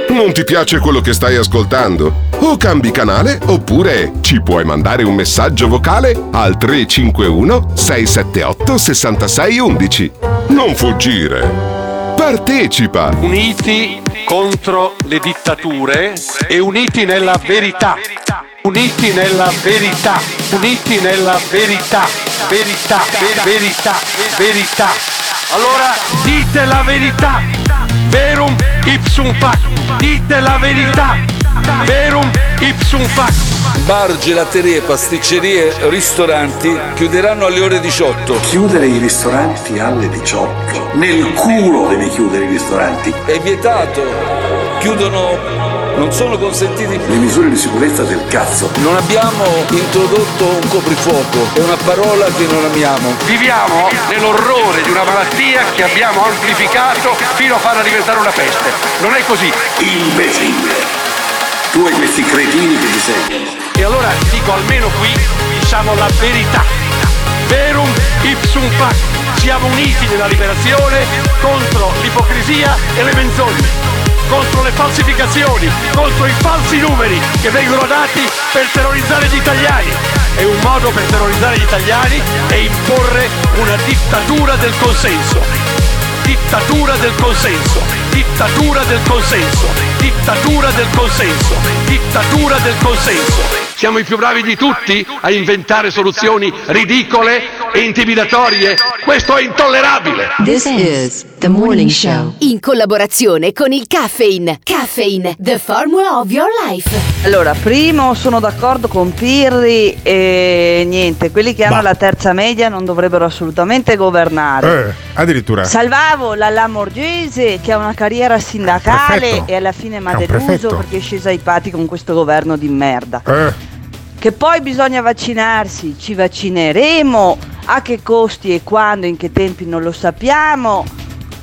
Non ti piace quello che stai ascoltando? O cambi canale oppure ci puoi mandare un messaggio vocale al 351 678 6611. Non fuggire. Partecipa!
Uniti contro le dittature e uniti nella verità. Uniti nella verità. Uniti nella verità. Verità, ver- verità, verità. Allora dite la verità. Verum ipsum fac. Dite la verità. Verum ipsum fac.
Bar, gelaterie, pasticcerie, ristoranti chiuderanno alle ore 18.
Chiudere i ristoranti alle 18. Nel culo devi chiudere i ristoranti.
È vietato. Chiudono. Non sono consentiti.
Le misure di sicurezza del cazzo.
Non abbiamo introdotto un coprifuoco. È una parola che non amiamo.
Viviamo nell'orrore di una malattia che abbiamo amplificato fino a farla diventare una peste. Non è così.
Imbecille. Tu e questi cretini che ti seguono.
E allora dico almeno qui diciamo la verità. Verum ipsum fac. Siamo uniti nella liberazione contro l'ipocrisia e le menzogne. Contro le falsificazioni, contro i falsi numeri che vengono dati per terrorizzare gli italiani. E un modo per terrorizzare gli italiani è imporre una dittatura del consenso. Dittatura del consenso, dittatura del consenso, dittatura del consenso, dittatura del consenso. Siamo i più bravi di tutti a inventare soluzioni ridicole e intimidatorie. Questo è intollerabile.
This is the morning show.
In collaborazione con il Caffeine. Caffeine, the formula of your life.
Allora, primo sono d'accordo con Pirri e niente, quelli che hanno
Bah.
la terza media non dovrebbero assolutamente governare.
Eh, addirittura.
Salvavo la Lamorgese che ha una carriera sindacale e alla fine mi ha deluso perché è scesa ai patti con questo governo di merda.
Eh,
Che poi bisogna vaccinarsi, ci vaccineremo, a che costi e quando, in che tempi non lo sappiamo.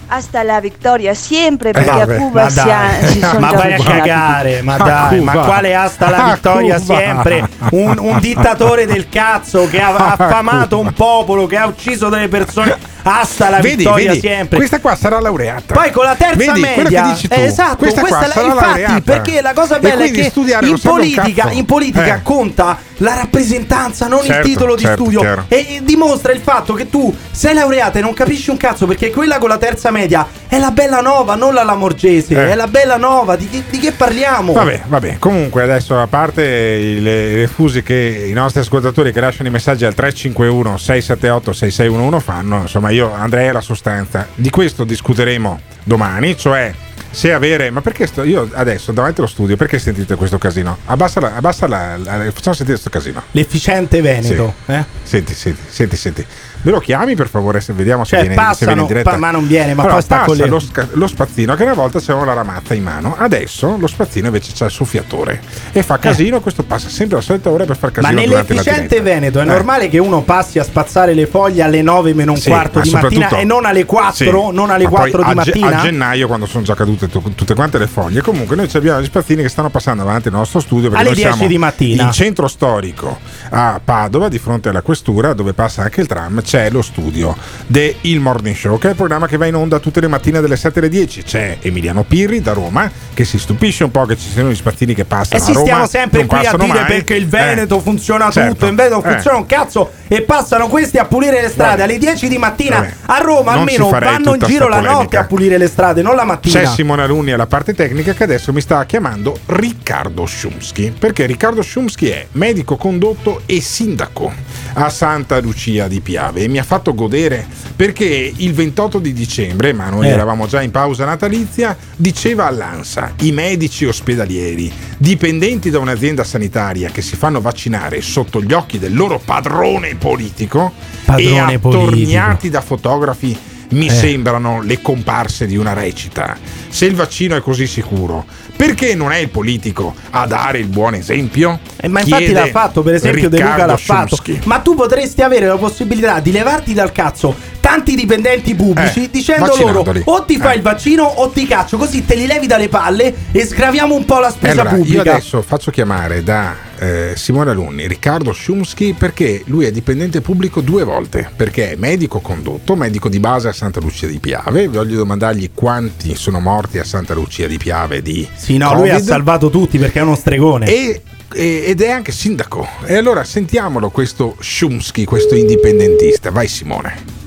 Hasta la vittoria sempre perché
Eh, Vabbè,
a Cuba
ma
si, ha- si sono
ma vai a cagare, ma dai, ma quale asta la vittoria sempre? Un, un dittatore del cazzo che ha (laughs) affamato un popolo, che ha ucciso delle persone. Asta la
vedi,
vittoria
vedi,
sempre.
questa qua sarà laureata.
Poi con la terza
Vedi,
media,
che dici tu,
eh, esatto,
questa
questa,
qua
la-
sarà
infatti,
laureata.
perché la cosa bella è che in politica, in politica
Eh.
conta la rappresentanza, non
Certo,
il titolo di
certo,
studio.
chiaro.
E dimostra il fatto che tu sei laureata e non capisci un cazzo perché quella con la terza media è la bella nova, non la Lamorgese,
Eh.
è la bella nova. Di che, di che parliamo?
Vabbè, vabbè, comunque adesso a parte le fusi che i nostri ascoltatori che lasciano i messaggi al 351 678 6611 fanno, insomma io andrei alla sostanza. Di questo discuteremo domani, cioè se avere... Ma perché sto, io adesso davanti allo studio, perché sentite questo casino? Abbassa la... Abbassa la, la- facciamo sentire questo casino.
L'efficiente Veneto.
Sì.
eh?
Senti, senti, senti, senti. Me lo chiami per favore se vediamo se
Cioè,
viene, se
passano,
viene in diretta.
pa- ma non viene, ma
Allora,
poi sta con le-
lo, sca- lo spazzino che una volta c'aveva la ramazza in mano, adesso lo spazzino invece c'ha il soffiatore e fa casino. Questo passa sempre alla solita ora per far
Eh. Ma
casino la
nell'efficiente. Veneto è
Eh.
normale che uno passi a spazzare le foglie alle 9 meno un
Sì,
quarto
ma
di mattina e non alle 4,
Sì,
non alle
ma poi
4 di
ge-
mattina?
A gennaio, quando sono già cadute tu- tutte quante le foglie, comunque noi abbiamo gli spazzini che stanno passando avanti al nostro studio. perché
Alle
noi
10
siamo
di mattina.
In centro storico a Padova, di fronte alla questura, dove passa anche il tram, c'è lo studio de Il Morning Show, che è il programma che va in onda tutte le mattine dalle 7 alle 10. C'è Emiliano Pirri da Roma, che si stupisce un po' che ci siano gli spazzini che
E
passano
si
a Roma.
stiamo sempre qui a dire
mai.
perché il Veneto
Eh,
funziona
certo.
tutto, in Veneto
Eh.
funziona un cazzo e passano questi a pulire le strade
Vabbè.
alle 10 di mattina
Vabbè.
a Roma
Non
almeno vanno in giro la notte a pulire le strade, non la mattina.
C'è Simone Alunni alla parte tecnica che adesso mi sta chiamando Riccardo Schumsky. Perché Riccardo Schumsky è medico condotto e sindaco a Santa Lucia di Piave e mi ha fatto godere perché il 28 di dicembre, ma noi
Eh.
eravamo già in pausa natalizia, diceva all'ANSA i medici ospedalieri dipendenti da un'azienda sanitaria che si fanno vaccinare sotto gli occhi del loro padrone politico
Padrone
e
politico.
attorniati da fotografi mi
Eh.
sembrano le comparse di una recita. Se il vaccino è così sicuro, perché non è il politico a dare il buon esempio?
Eh, ma infatti
Chiede
l'ha fatto, per esempio, De Luca
Riccardo
l'ha fatto.
Schumsky.
Ma tu potresti avere la possibilità di levarti dal cazzo tanti dipendenti pubblici
Eh,
dicendo loro o ti fai
Eh.
il vaccino o ti caccio, così te li levi dalle palle e sgraviamo un po' la spesa
allora, io
pubblica.
adesso faccio chiamare da eh, Simone Alunni, Riccardo Schumski, perché lui è dipendente pubblico due volte, perché è medico condotto, medico di base a Santa Lucia di Piave. Voglio domandargli quanti sono morti a Santa Lucia di Piave di
Sì, no,
Covid.
lui ha salvato tutti perché è uno stregone.
E- ed è anche sindaco. E allora sentiamolo questo Schumski, questo indipendentista. Vai Simone.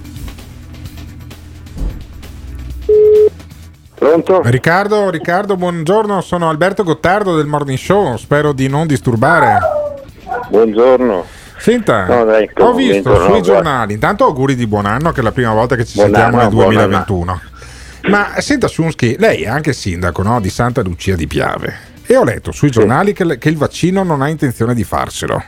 Pronto?
Riccardo, Riccardo, buongiorno, sono Alberto Gottardo del Morning Show, spero di non disturbare.
Buongiorno.
Senta,
No, dai,
ho visto
no,
sui
guarda.
giornali, intanto auguri di buon anno che è la prima volta che ci
Buon
sentiamo
anno,
nel
buon
2021. Ma senta Sunski, lei è anche sindaco no, di Santa Lucia di Piave e ho letto sui giornali che, che il vaccino non ha intenzione di farselo.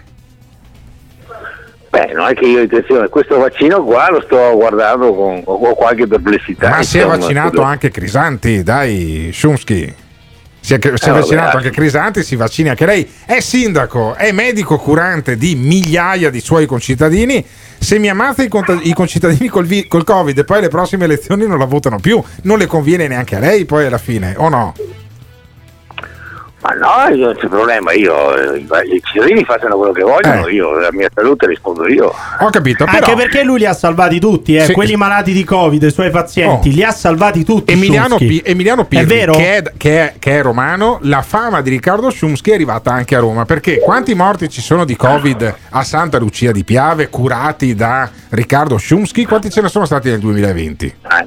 Beh, non è che io ho intenzione, questo vaccino qua lo sto guardando con, con qualche perplessità.
Ma si è vaccinato anche Crisanti, dai, Shumsky. Si è, si è
Eh, vabbè,
vaccinato
eh.
anche Crisanti, si vaccina anche lei. È sindaco, è medico curante di migliaia di suoi concittadini. Se mi ammazza i, cont- i concittadini col, vi- col Covid e poi alle prossime elezioni non la votano più, non le conviene neanche a lei poi alla fine, o no?
Ma no, io non c'è problema, io, eh, i cittadini facciano quello che vogliono,
Eh.
io, la mia salute rispondo io.
Ho capito, però...
Anche perché lui li ha salvati tutti, eh.
Sì.
quelli malati di Covid, i suoi pazienti,
Oh.
li ha salvati tutti.
Emiliano. Pi- Emiliano Pirri,
È vero?
Che, è, che è- che è romano, la fama di Riccardo Schumski è arrivata anche a Roma. Perché quanti morti ci sono di Covid a Santa Lucia di Piave curati da Riccardo Schumski? Quanti ce ne sono stati nel 2020?
Ah,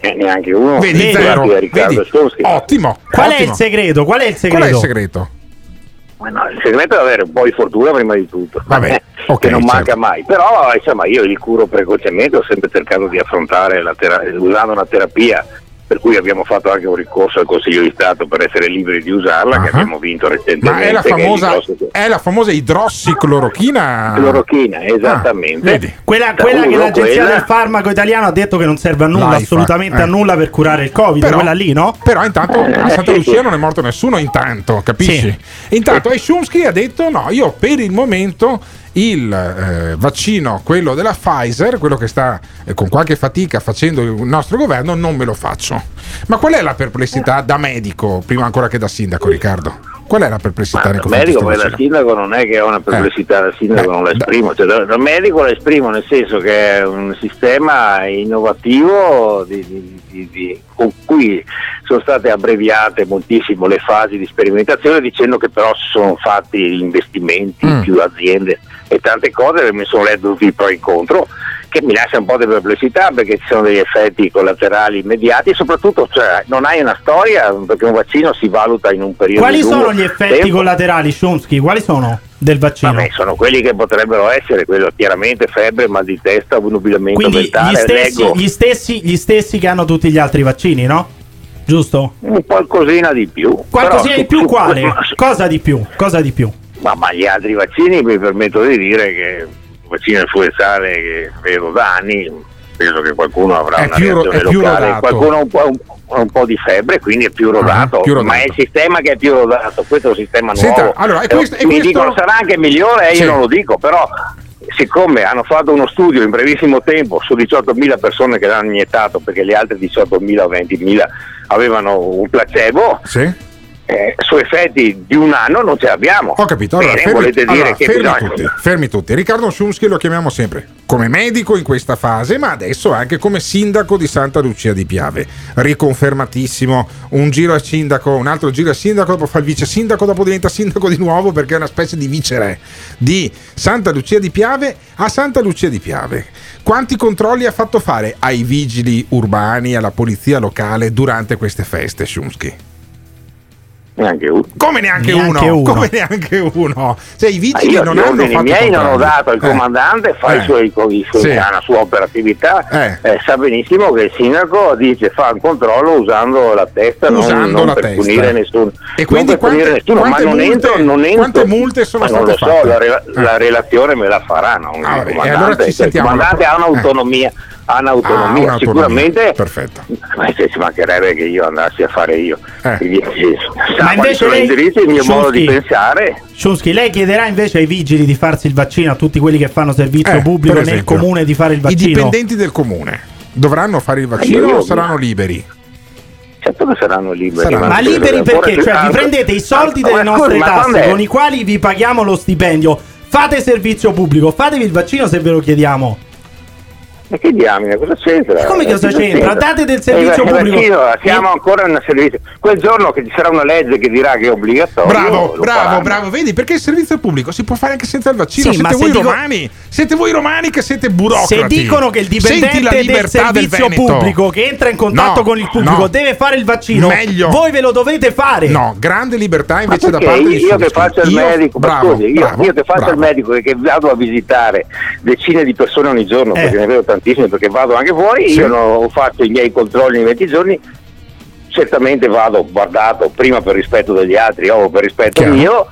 eh, neanche uno.
Vedi,
Vedi,
zero.
Riccardo
Vedi?
Schumski.
Ottimo.
Qual è
ottimo.
il segreto? Qual è il segreto?
Qual è il segreto?
Ma no, il segreto è avere un po' di fortuna prima di tutto,
Vabbè, (laughs) ok,
che non
certo.
manca mai. Però insomma io li curo precocemente, ho sempre cercato di affrontare la tera- usando una terapia per cui abbiamo fatto anche un ricorso al Consiglio di Stato per essere liberi di usarla, che
Ah.
abbiamo vinto recentemente.
Ma è la famosa,
l'idrossico-
è la famosa idrossiclorochina?
Clorochina, esattamente.
Ah.
Quella, quella che l'agenzia
quella-
del farmaco italiano ha detto che non serve a nulla,
L'AIFA,
assolutamente
eh.
a nulla per curare il Covid,
Però-
quella lì, no?
Però intanto
Eh,
a Santa Lucia non è morto nessuno intanto, capisci? Intanto e Schumski ha detto no, io per il momento il eh, vaccino, quello della Pfizer, quello che sta eh, con qualche fatica facendo il nostro governo, non me lo faccio. Ma qual è la perplessità da medico, prima ancora che da sindaco, Riccardo? Qual è la perplessità confronti
medico
di
poi da sindaco non è che ho una perplessità da sindaco,
Eh,
non la esprimo, cioè, da, da medico la esprimo nel senso che è un sistema innovativo di- di- di- di- con cui sono state abbreviate moltissimo le fasi di sperimentazione dicendo che però si sono fatti investimenti,
Mm.
più aziende e tante cose mi sono letto tutti i pro e contro che mi lascia un po' di perplessità perché ci sono degli effetti collaterali immediati e soprattutto cioè, non hai una storia perché un vaccino si valuta in un periodo
Quali sono gli effetti
tempo.
collaterali, Schumski? Quali sono del vaccino?
Vabbè, sono quelli che potrebbero essere, quello chiaramente febbre, mal di testa, obnubilamento
Quindi
mentale,
gli stessi, gli, stessi, gli stessi che hanno tutti gli altri vaccini, no? Giusto?
un qualcosina di più.
Qualcosina
Però
di più
su-
quale?
Ma,
Cosa di più? Cosa di più?
ma- ma gli altri vaccini mi permetto di dire che vaccino influenzale che vedo da anni, penso che qualcuno avrà
È
una
più
reazione locale,
rodato.
qualcuno un po', un, un po' di febbre, quindi è più rodato,
più rodato.
ma è il sistema che è più rodato, questo è un sistema
Senta,
nuovo.
allora, e questo- e
mi
questo-
dicono sarà anche migliore, eh,
Sì.
io non lo dico, però siccome hanno fatto uno studio in brevissimo tempo su 18.000 persone che l'hanno iniettato, perché le altre 18.000 o 20.000 avevano un placebo,
Sì?
Eh, su effetti di un anno non ce l'abbiamo.
Ho capito, allora,
Bene,
fermi,
volete dire
allora,
che
fermi
bisogna...
tutti, fermi tutti. Riccardo Schumski lo chiamiamo sempre come medico in questa fase, ma adesso anche come sindaco di Santa Lucia di Piave. Riconfermatissimo, un giro a sindaco, un altro giro a sindaco, dopo fa il vice sindaco, dopo diventa sindaco di nuovo perché è una specie di viceré di Santa Lucia di Piave a Santa Lucia di Piave. Quanti controlli ha fatto fare ai vigili urbani, alla polizia locale durante queste feste, Schumski?
Neanche uno.
Come neanche,
Neanche
uno?
uno.
Come neanche uno? Cioè, i
Ma
vigili
io
non
gli
hanno fatto
miei non ho dato, il
Eh.
comandante fa
Eh.
i suoi, i suoi-
Sì.
la sua operatività,
Eh.
eh, sa benissimo che il sindaco dice fa un controllo usando la testa, non-
Usando
non,
la
per
testa.
punire nessuno.
E quindi
non
quante-
nessuno, ma
quante
non
multe-
entro, non entro.
quante multe sono
ma non
state
lo so,
fatte?
la,
Eh.
la relazione me la faranno. il
Ah, vabbè, e
comandante,
allora ci
cioè, il
sentiamo
comandante ha
pro- eh.
un'autonomia, ha
Ah,
un'autonomia, sicuramente
Perfetto.
ma se ci mancherebbe che io andassi a fare io.
Eh.
Quindi, sì, sa
Ma invece lei-
i indirizzi, il mio modo di pensare.
Schumski, lei chiederà invece ai vigili di farsi il vaccino, a tutti quelli che fanno servizio
Eh,
pubblico
per
nel
esempio,
comune di fare il
I
vaccino?
dipendenti del comune dovranno fare il vaccino
io-
o saranno liberi?
Certo che saranno liberi.
Saranno. Ma
credo
liberi perché? Cioè vi prendete i soldi
Ma
delle nostre
ma
tasse con i quali vi paghiamo lo stipendio. Fate servizio pubblico, fatevi il vaccino se ve lo chiediamo.
Ma che diamine, cosa c'entra?
Come cosa
Cosa
c'entra? Date del servizio
Eh,
pubblico.
vaccino, siamo ancora in servizio. Quel giorno che ci sarà una legge che dirà che è obbligatorio.
Bravo, bravo,
faranno.
bravo. Vedi, perché il servizio pubblico si può fare anche senza il vaccino.
Sì,
siete voi
dico-
romani. Siete voi romani che siete burocrati.
Se dicono che il dipendente del
del
servizio
Veneto.
pubblico che entra in contatto
No,
con il pubblico
no.
deve fare il vaccino,
Meglio.
voi ve lo dovete fare.
No, grande libertà invece da parte di
io, che faccio il
Io-
medico, ma
bravo,
scusi, io,
bravo,
io che faccio
bravo.
il medico e che vado a visitare decine di persone ogni giorno,
Eh.
perché ne vedo tantissime perché vado anche fuori,
Sì.
io non faccio i miei controlli in 20 giorni, certamente vado guardato prima per rispetto degli altri o per rispetto
Chiaro.
mio.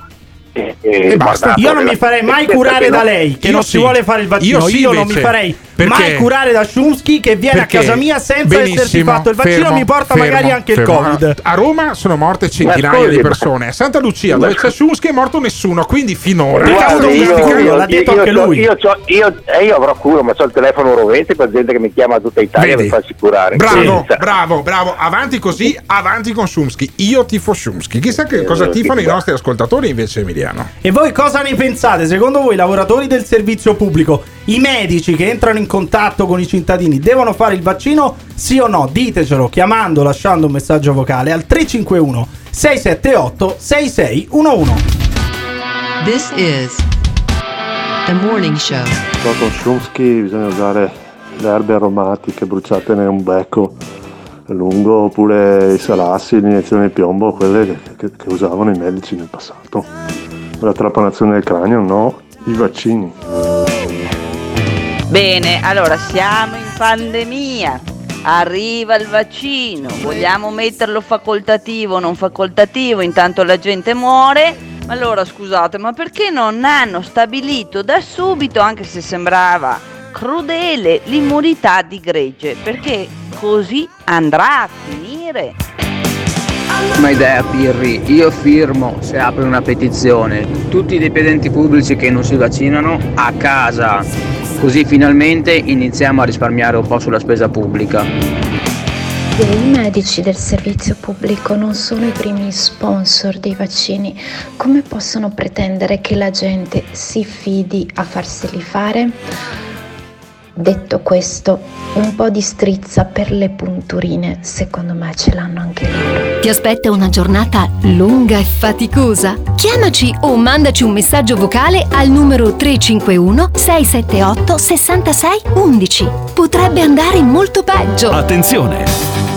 E, e
E basta.
guardato
Io non mi farei mai
perché
curare da lei, che
Io
non
sì.
si vuole fare il vaccino.
Io sì,
non mi farei
Perché?
mai curare da Shumsky che viene
Perché?
a casa mia senza essersi
Benissimo,
fatto il vaccino.
fermo,
mi porta
fermo,
magari anche il
fermo.
Covid.
A Roma sono morte centinaia
scusi,
di persone. A Santa Lucia, dove c'è. Suschi, è morto nessuno. Quindi finora.
Guardi, io, io-
l'ha detto
io
anche lui.
Io, io- eh, io avrò cura, ma ho il telefono rovente per gente che mi chiama tutta Italia
Vedi?
per farsi curare.
Bravo,
Senza.
bravo, bravo. Avanti così, avanti con Shumsky. Io tifo Shumsky. Chissà che cosa
Eh,
tifano i nostri ascoltatori invece, Emiliano.
E voi cosa ne pensate? Secondo voi, i lavoratori del servizio pubblico, i medici che entrano in contatto con i cittadini, devono fare il vaccino? Sì o no? Ditecelo chiamando, lasciando un messaggio vocale al 351 678 6611.
This is the morning show.
Con Shumsky bisogna usare le erbe aromatiche bruciate in un becco lungo oppure i salassi, l'iniezione di piombo, quelle che, che- che usavano i medici nel passato. La trapanazione del cranio no, i vaccini.
Bene, allora siamo in pandemia. Arriva il vaccino, vogliamo metterlo facoltativo o non facoltativo, intanto la gente muore. Allora scusate, ma perché non hanno stabilito da subito, anche se sembrava crudele, l'immunità di gregge? Perché così andrà a finire.
Una idea Pirri, io firmo se apri una petizione, tutti i dipendenti pubblici che non si vaccinano a casa, così finalmente iniziamo a risparmiare un po' sulla spesa pubblica.
I medici del servizio pubblico non sono i primi sponsor dei vaccini. Come possono pretendere che la gente si fidi a farseli fare? Detto questo, un po' di strizza per le punturine, secondo me ce l'hanno anche loro.
Ti aspetta una giornata lunga e faticosa? Chiamaci o mandaci un messaggio vocale al numero 351 678 66 11. Potrebbe andare molto peggio.
Attenzione!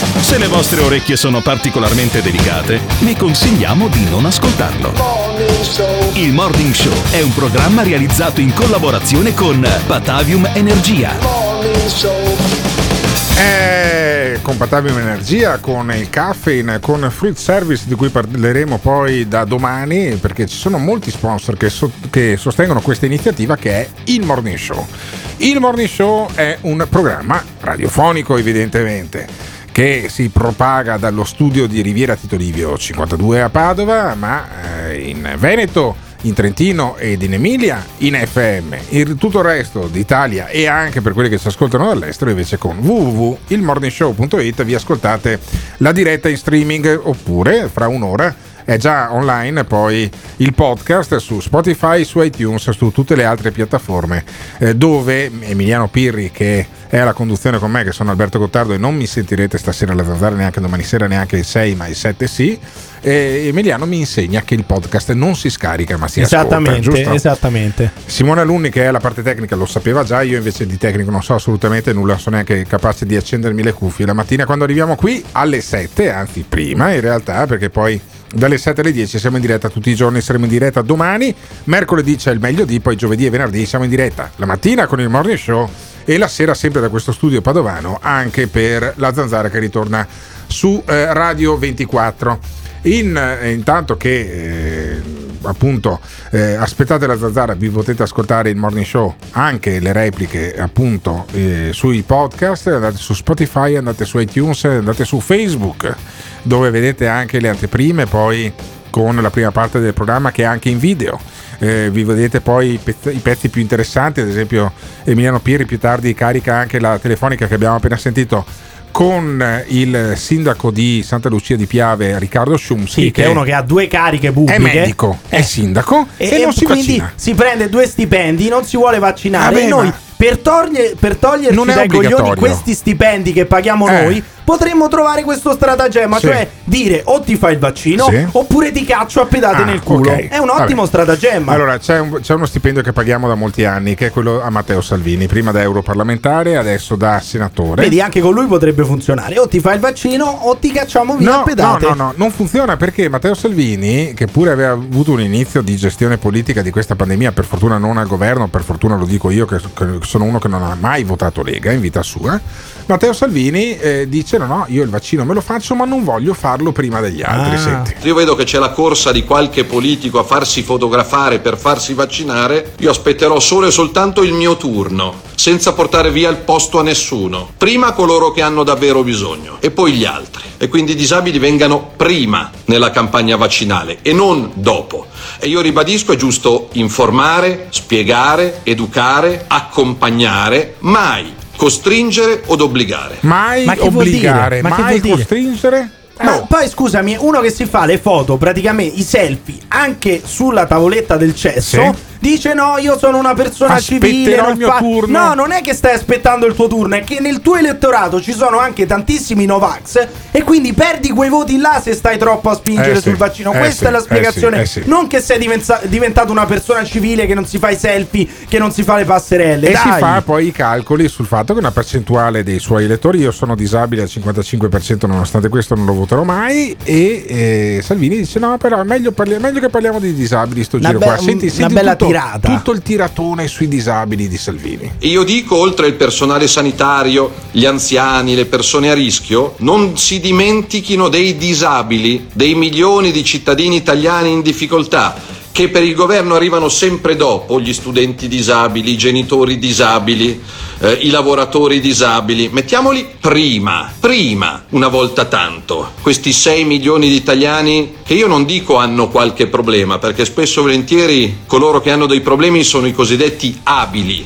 Se le vostre orecchie sono particolarmente delicate, vi consigliamo di non ascoltarlo. Il Morning Show è un programma realizzato in collaborazione con Batavium Energia.
È compatibile in energia con il caffeine, con Fruit Service di cui parleremo poi da domani perché ci sono molti sponsor che, so- che sostengono questa iniziativa che è il Morning Show. Il Morning Show è un programma radiofonico evidentemente che si propaga dallo studio di Riviera Tito Livio 52 a Padova ma eh, in Veneto in Trentino ed in Emilia in FM. Il, tutto il resto d'Italia e anche per quelli che ci ascoltano dall'estero invece con www.ilmorningshow.it vi ascoltate la diretta in streaming oppure fra un'ora è già online poi il podcast su Spotify, su iTunes, su tutte le altre piattaforme eh, dove Emiliano Pirri che è alla conduzione con me che sono Alberto Gottardo e non mi sentirete stasera alla zanzara neanche domani sera neanche il 6 ma il 7 sì e Emiliano mi insegna che il podcast non si scarica ma si ascolta
Esattamente,
giusto?
esattamente.
Simone Alunni che è la parte tecnica lo sapeva già, io invece di tecnico non so assolutamente nulla, sono neanche capace di accendermi le cuffie. La mattina quando arriviamo qui alle 7, anzi prima in realtà, perché poi dalle 7 alle 10 siamo in diretta tutti i giorni, saremo in diretta domani, mercoledì c'è il meglio di, poi giovedì e venerdì siamo in diretta la mattina con il morning show e la sera sempre da questo studio padovano anche per la zanzara che ritorna su eh, Radio 24. In, eh, intanto che eh, appunto eh, aspettate la zanzara vi potete ascoltare il morning show anche le repliche appunto eh, sui podcast. Andate su Spotify andate su iTunes andate su Facebook dove vedete anche le anteprime poi con la prima parte del programma che è anche in video eh, vi vedete poi i pezzi, i pezzi più interessanti ad esempio Emiliano Pieri più tardi carica anche la telefonica che abbiamo appena sentito con il sindaco di Santa Lucia di Piave Riccardo Sciumsi
Sì, che è uno che ha due cariche pubbliche.
è medico, è sindaco
E,
e, non si
quindi
vaccina.
si prende due stipendi, non si vuole vaccinare.
Vabbè,
e noi per, toglie- per toglierci dai coglioni questi stipendi che paghiamo
Eh.
noi, potremmo trovare questo stratagemma,
Sì.
cioè dire o ti fai il vaccino
Sì.
oppure ti caccio a pedate
Ah,
nel culo.
ok.
È un ottimo
Vabbè.
stratagemma.
Allora, c'è, un- c'è uno stipendio che paghiamo da molti anni, che è quello a Matteo Salvini, prima da europarlamentare, adesso da senatore.
Vedi, anche con lui potrebbe funzionare. O ti fai il vaccino o ti cacciamo via a
No, no,
pedate.
no, no, non funziona perché Matteo Salvini, che pure aveva avuto un inizio di gestione politica di questa pandemia, per fortuna non al governo, per fortuna lo dico io che sono uno che non ha mai votato Lega in vita sua, Matteo Salvini eh, dice no, no, io il vaccino me lo faccio ma non voglio farlo prima degli altri.
Ah.
Senti.
Io vedo che c'è la corsa di qualche politico a farsi fotografare per farsi vaccinare, io aspetterò solo e soltanto il mio turno, senza portare via il posto a nessuno. Prima coloro che hanno davvero bisogno e poi gli altri. E quindi i disabili vengano prima nella campagna vaccinale e non dopo. E io ribadisco è giusto informare, spiegare, educare, accompagnare, mai costringere od obbligare.
Mai
Ma
obbligare?
Ma che
mai costringere.
Ma
Oh.
poi scusami, uno che si fa le foto, praticamente i selfie, anche sulla tavoletta del cesso,
Sì.
Dice no, io sono una persona
Aspetterò
civile. non
il mio
fa-"
turno.
No, non è che stai aspettando il tuo turno, è che nel tuo elettorato ci sono anche tantissimi Novax e quindi perdi quei voti là se stai troppo a spingere
Eh sì,
sul vaccino.
eh
Questa
sì,
è la
eh
spiegazione.
sì, eh sì.
Non che sei divenza- diventato una persona civile che non si fa i selfie, che non si fa le passerelle.
E
Dai.
si fa poi i calcoli sul fatto che una percentuale dei suoi elettori, io sono disabile al 55%, nonostante questo non lo voterò mai. E eh, Salvini dice: No, però è meglio, parli- meglio che parliamo di disabili sto
Una
giro
be-
qua. Senti,
una
senti
bella
tutto,
tirata.
tutto il tiratone sui disabili di Salvini.
E io dico, oltre il personale sanitario, gli anziani, le persone a rischio, non si dimentichino dei disabili, dei milioni di cittadini italiani in difficoltà, che per il governo arrivano sempre dopo, gli studenti disabili, i genitori disabili, eh, i lavoratori disabili. Mettiamoli prima, prima, una volta tanto, questi 6 milioni di italiani che io non dico hanno qualche problema, perché spesso e volentieri coloro che hanno dei problemi sono i cosiddetti abili,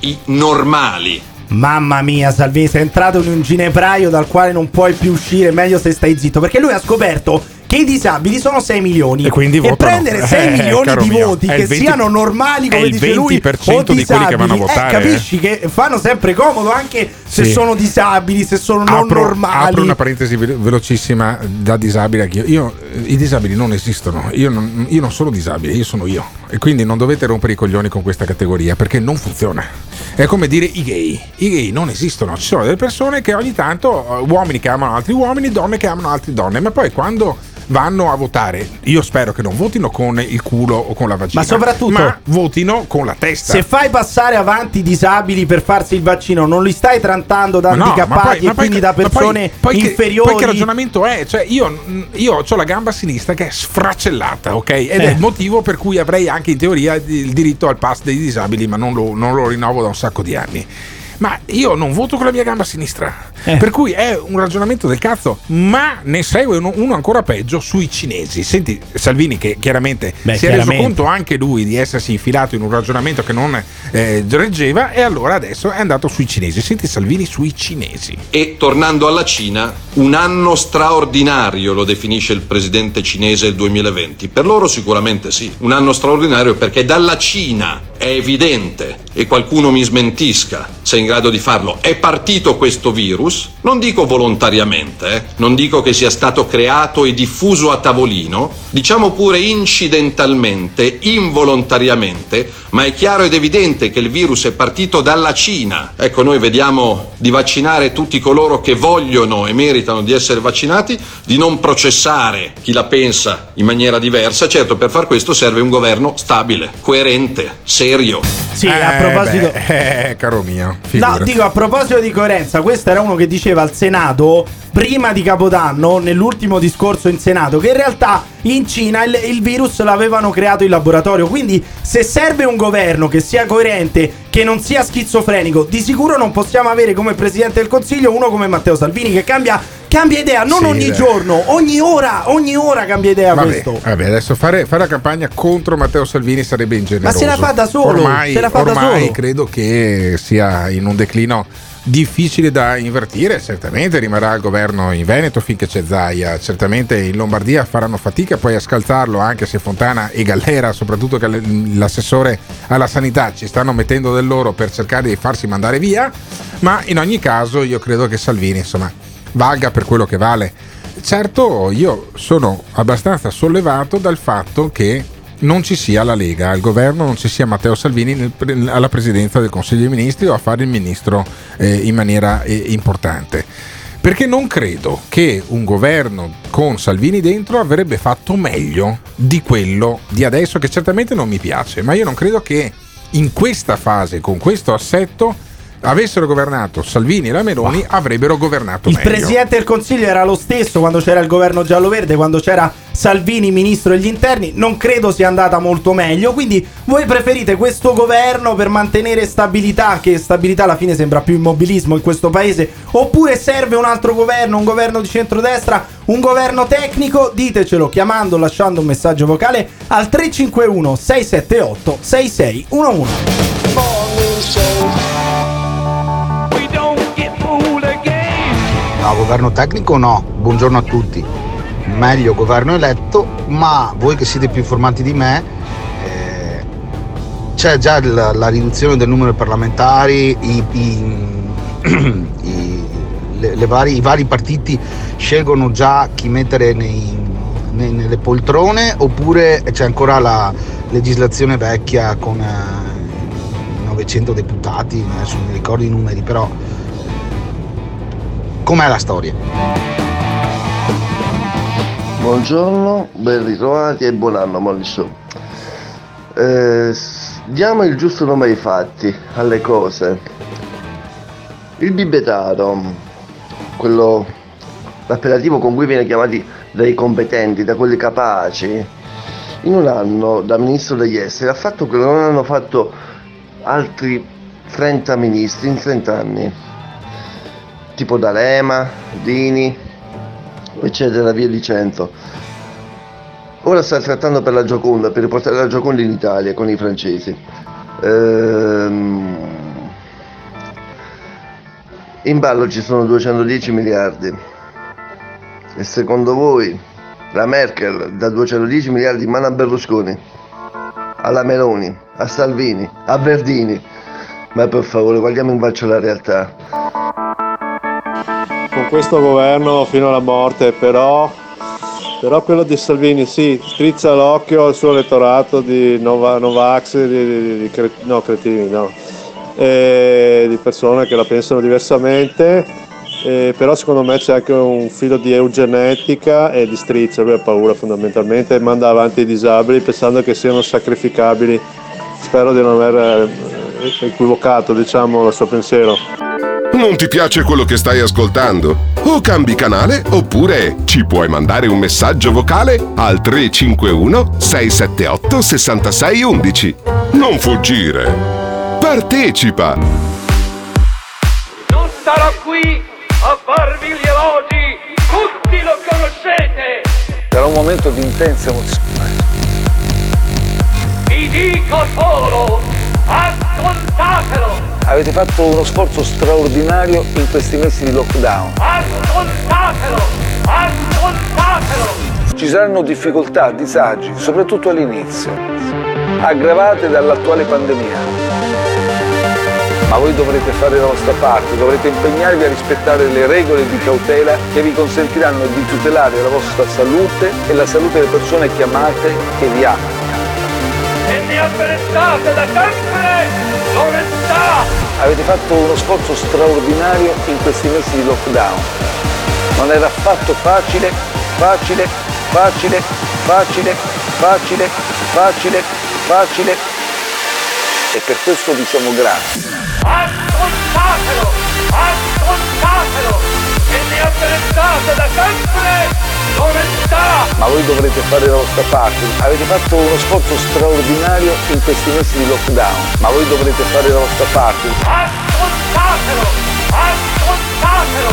i normali.
Mamma mia, Salvini, sei entrato in un ginepraio dal quale non puoi più uscire. Meglio se stai zitto. Perché lui ha scoperto che i disabili sono 6 milioni.
E quindi votano.
prendere 6
Eh,
milioni di
mio,
voti che
il 20
siano normali, come dice lui,
20%
o
di quelli che vanno a
disabili,
votare,
Eh, capisci che fanno sempre comodo anche se
Sì.
sono disabili, se sono non
apro,
normali.
apro una parentesi velo- velocissima da disabile anch'io. Io, eh, I disabili non esistono. Io non, io non sono disabile, io sono io. E quindi non dovete rompere i coglioni con questa categoria perché non funziona. È come dire i gay. I gay non esistono. Ci sono delle persone che ogni tanto, eh, uomini che amano altri uomini, donne che amano altre donne, ma poi quando vanno a votare, io spero che non votino con il culo o con la vagina,
Ma soprattutto-
ma votino con la testa.
Se fai passare avanti i disabili per farsi il vaccino, non li stai trattando da
Ma no,
handicappati
ma poi-
e
ma poi-
quindi da
ma poi-
persone
poi che-
inferiori.
poi che ragionamento è? Cioè, io, io ho la gamba sinistra che è sfracellata, ok? Ed è
Eh.
il motivo per cui avrei anche in teoria il diritto al pass dei disabili, ma non lo, non lo rinnovo da un sacco di anni. Ma io non voto con la mia gamba sinistra.
Eh.
Per cui è un ragionamento del cazzo, ma ne segue uno, uno ancora peggio sui cinesi. Senti Salvini che chiaramente
Beh,
si è reso conto anche lui di essersi infilato in un ragionamento che non eh, reggeva e allora adesso è andato sui cinesi. Senti Salvini sui cinesi.
E tornando alla Cina, un anno straordinario lo definisce il presidente cinese il 2020. Per loro sicuramente sì, un anno straordinario perché dalla Cina è evidente, e qualcuno mi smentisca se è in grado di farlo, è partito questo virus, non dico volontariamente, eh, non dico che sia stato creato e diffuso a tavolino, diciamo pure incidentalmente, involontariamente, ma è chiaro ed evidente che il virus è partito dalla Cina. Ecco, noi vediamo di vaccinare tutti coloro che vogliono e meritano di essere vaccinati, di non processare chi la pensa in maniera diversa. Certo, per far questo serve un governo stabile, coerente, serio.
Sì, a proposito.
beh, (laughs) eh, caro mio.
No,
figurati.
dico a proposito di coerenza, questo era uno che diceva al Senato prima di Capodanno, nell'ultimo discorso in Senato, che in realtà in Cina il, il virus l'avevano creato in laboratorio. Quindi, se serve un governo che sia coerente, che non sia schizofrenico, di sicuro non possiamo avere come presidente del Consiglio uno come Matteo Salvini che cambia, cambia idea, non
Sì,
ogni
dai.
giorno, ogni ora, ogni ora cambia idea
Vabbè,
questo.
vabbè, adesso fare, fare la campagna contro Matteo Salvini sarebbe ingeneroso.
se la fa da solo,
Ormai,
se la fa da
ormai
solo.
credo che sia in un declino difficile da invertire. Certamente rimarrà al governo in Veneto finché c'è Zaia. Certamente in Lombardia faranno fatica poi a scalzarlo, anche se Fontana e Gallera, soprattutto che l'assessore alla sanità, ci stanno mettendo del loro per cercare di farsi mandare via. Ma in ogni caso io credo che Salvini, insomma, valga per quello che vale. Certo, io sono abbastanza sollevato dal fatto che non ci sia la Lega al governo, non ci sia Matteo Salvini nel alla presidenza del Consiglio dei Ministri o a fare il ministro eh, in maniera eh, importante. Perché non credo che un governo con Salvini dentro avrebbe fatto meglio di quello di adesso, che certamente non mi piace, ma io non credo che in questa fase, con questo assetto, avessero governato Salvini e la Meloni, avrebbero governato
Il
meglio.
presidente del consiglio era lo stesso quando c'era il governo giallo-verde, quando c'era Salvini ministro degli interni. Non credo sia andata molto meglio. Quindi voi preferite questo governo per mantenere stabilità, che stabilità alla fine sembra più immobilismo in questo paese, oppure serve un altro governo, un governo di centrodestra, un governo tecnico? Ditecelo chiamando, lasciando un messaggio vocale al 351 678 6611.
No, governo tecnico no, buongiorno a tutti. Meglio governo eletto, ma voi che siete più informati di me, eh, c'è già la, la riduzione del numero di parlamentari, i, i- (clears throat) i- le- le vari- i vari partiti scelgono già chi mettere nei- nei- nelle poltrone oppure c'è ancora la legislazione vecchia con eh, 900 deputati, adesso non mi ricordo i numeri, però com'è la storia?
Buongiorno, ben ritrovati e buon anno Molly Show. Eh, diamo il giusto nome ai fatti, alle cose. Il bibetaro, quello l'appellativo con cui viene chiamati dai competenti, da quelli capaci, in un anno da ministro degli esteri ha fatto quello che non hanno fatto altri 30 ministri in 30 anni, tipo D'Alema, Dini, eccetera, via dicendo. Ora sta trattando per la Gioconda, per riportare la Gioconda in Italia con i francesi. Ehm, in ballo ci sono 210 miliardi. E secondo voi la Merkel da 210 miliardi in mano a Berlusconi, alla Meloni, a Salvini, a Verdini? Ma per favore guardiamo in faccia la realtà.
Con questo governo fino alla morte, però, però quello di Salvini sì, strizza l'occhio al suo elettorato di Nova, Novax, di, di- di cre- no, cretini, no, e di persone che la pensano diversamente, eh, però secondo me c'è anche un filo di eugenetica e di strizza, lui ha paura fondamentalmente manda avanti i disabili pensando che siano sacrificabili. Spero di non aver equivocato diciamo, il suo pensiero.
Non ti piace quello che stai ascoltando? O cambi canale oppure ci puoi mandare un messaggio vocale al 351 678 6611. Non fuggire. Partecipa.
Non starò qui a farvi gli elogi, tutti lo conoscete.
Sarà un momento di intensa emozione.
Vi dico solo, ascoltatelo,
Avete fatto uno sforzo straordinario in questi mesi di lockdown.
ascoltatelo, ascoltatelo.
Ci saranno difficoltà, disagi, soprattutto all'inizio, aggravate dall'attuale pandemia. Ma voi dovrete fare la vostra parte, dovrete impegnarvi a rispettare le regole di cautela che vi consentiranno di tutelare la vostra salute e la salute delle persone che amate e vi amano.
E ne apprezzate da sempre l'onestà.
Avete fatto uno sforzo straordinario in questi mesi di lockdown. Non era affatto facile, facile, facile, facile, facile, facile, facile.
e per questo vi siamo grati.
Ascoltatelo! Ascoltatelo! Ne apprezzate da sempre l'onestà!
Ma voi dovrete fare la vostra parte. Avete fatto uno sforzo straordinario in questi mesi di lockdown, ma voi dovrete fare la vostra parte.
Ascoltatelo! Ascoltatelo!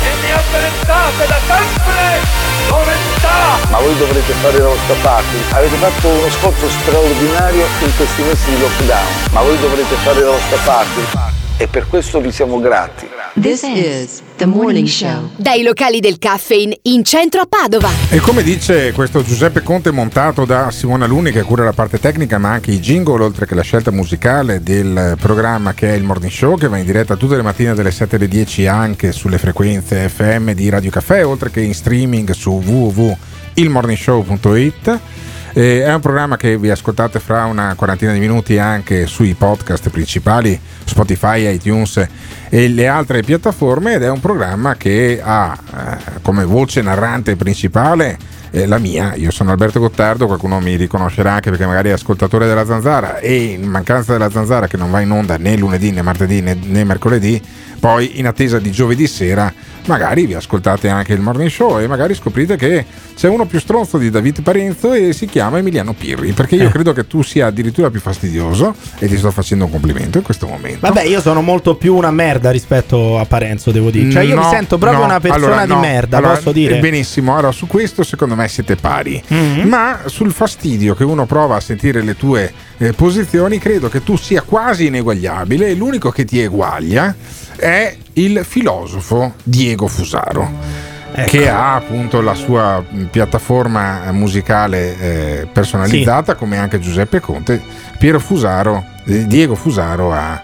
E ne apprezzate da sempre l'onestà!
Ma voi dovrete fare la vostra parte. Avete fatto uno sforzo straordinario in questi mesi di lockdown, ma voi dovrete fare la vostra parte. E per questo vi siamo grati.
This is the morning show.
Dai locali del Caffeine in centro a Padova.
E come dice questo Giuseppe Conte montato da Simona Luni che cura la parte tecnica ma anche i jingle oltre che la scelta musicale del programma che è il Morning Show che va in diretta tutte le mattine dalle 7 alle 10 anche sulle frequenze FM di Radio Caffè oltre che in streaming su www.ilmorningshow.it eh, è un programma che vi ascoltate fra una quarantina di minuti anche sui podcast principali, Spotify, iTunes e le altre piattaforme ed è un programma che ha eh, come voce narrante principale eh, la mia, io sono Alberto Gottardo, qualcuno mi riconoscerà anche perché magari è ascoltatore della Zanzara e in mancanza della Zanzara che non va in onda né lunedì né martedì né, né mercoledì, poi in attesa di giovedì sera magari vi ascoltate anche il morning show e magari scoprite che c'è uno più stronzo di David Parenzo e si chiama Emiliano Pirri perché io
Eh.
credo che tu sia addirittura più fastidioso e ti sto facendo un complimento in questo momento
Vabbè, io sono molto più una merda rispetto a Parenzo, devo dire. Cioè, io mi
No,
sento proprio
no,
una persona
allora,
di
no.
merda,
Allora,
posso dire?
Benissimo, allora su questo secondo me siete pari.
Mhm.
Ma sul fastidio che uno prova a sentire le tue eh, posizioni, credo che tu sia quasi ineguagliabile e l'unico che ti eguaglia è il filosofo Diego Fusaro.
Ecco.
Che ha appunto la sua piattaforma musicale eh, personalizzata, come anche Giuseppe Conte. Piero Fusaro, eh, Diego Fusaro ha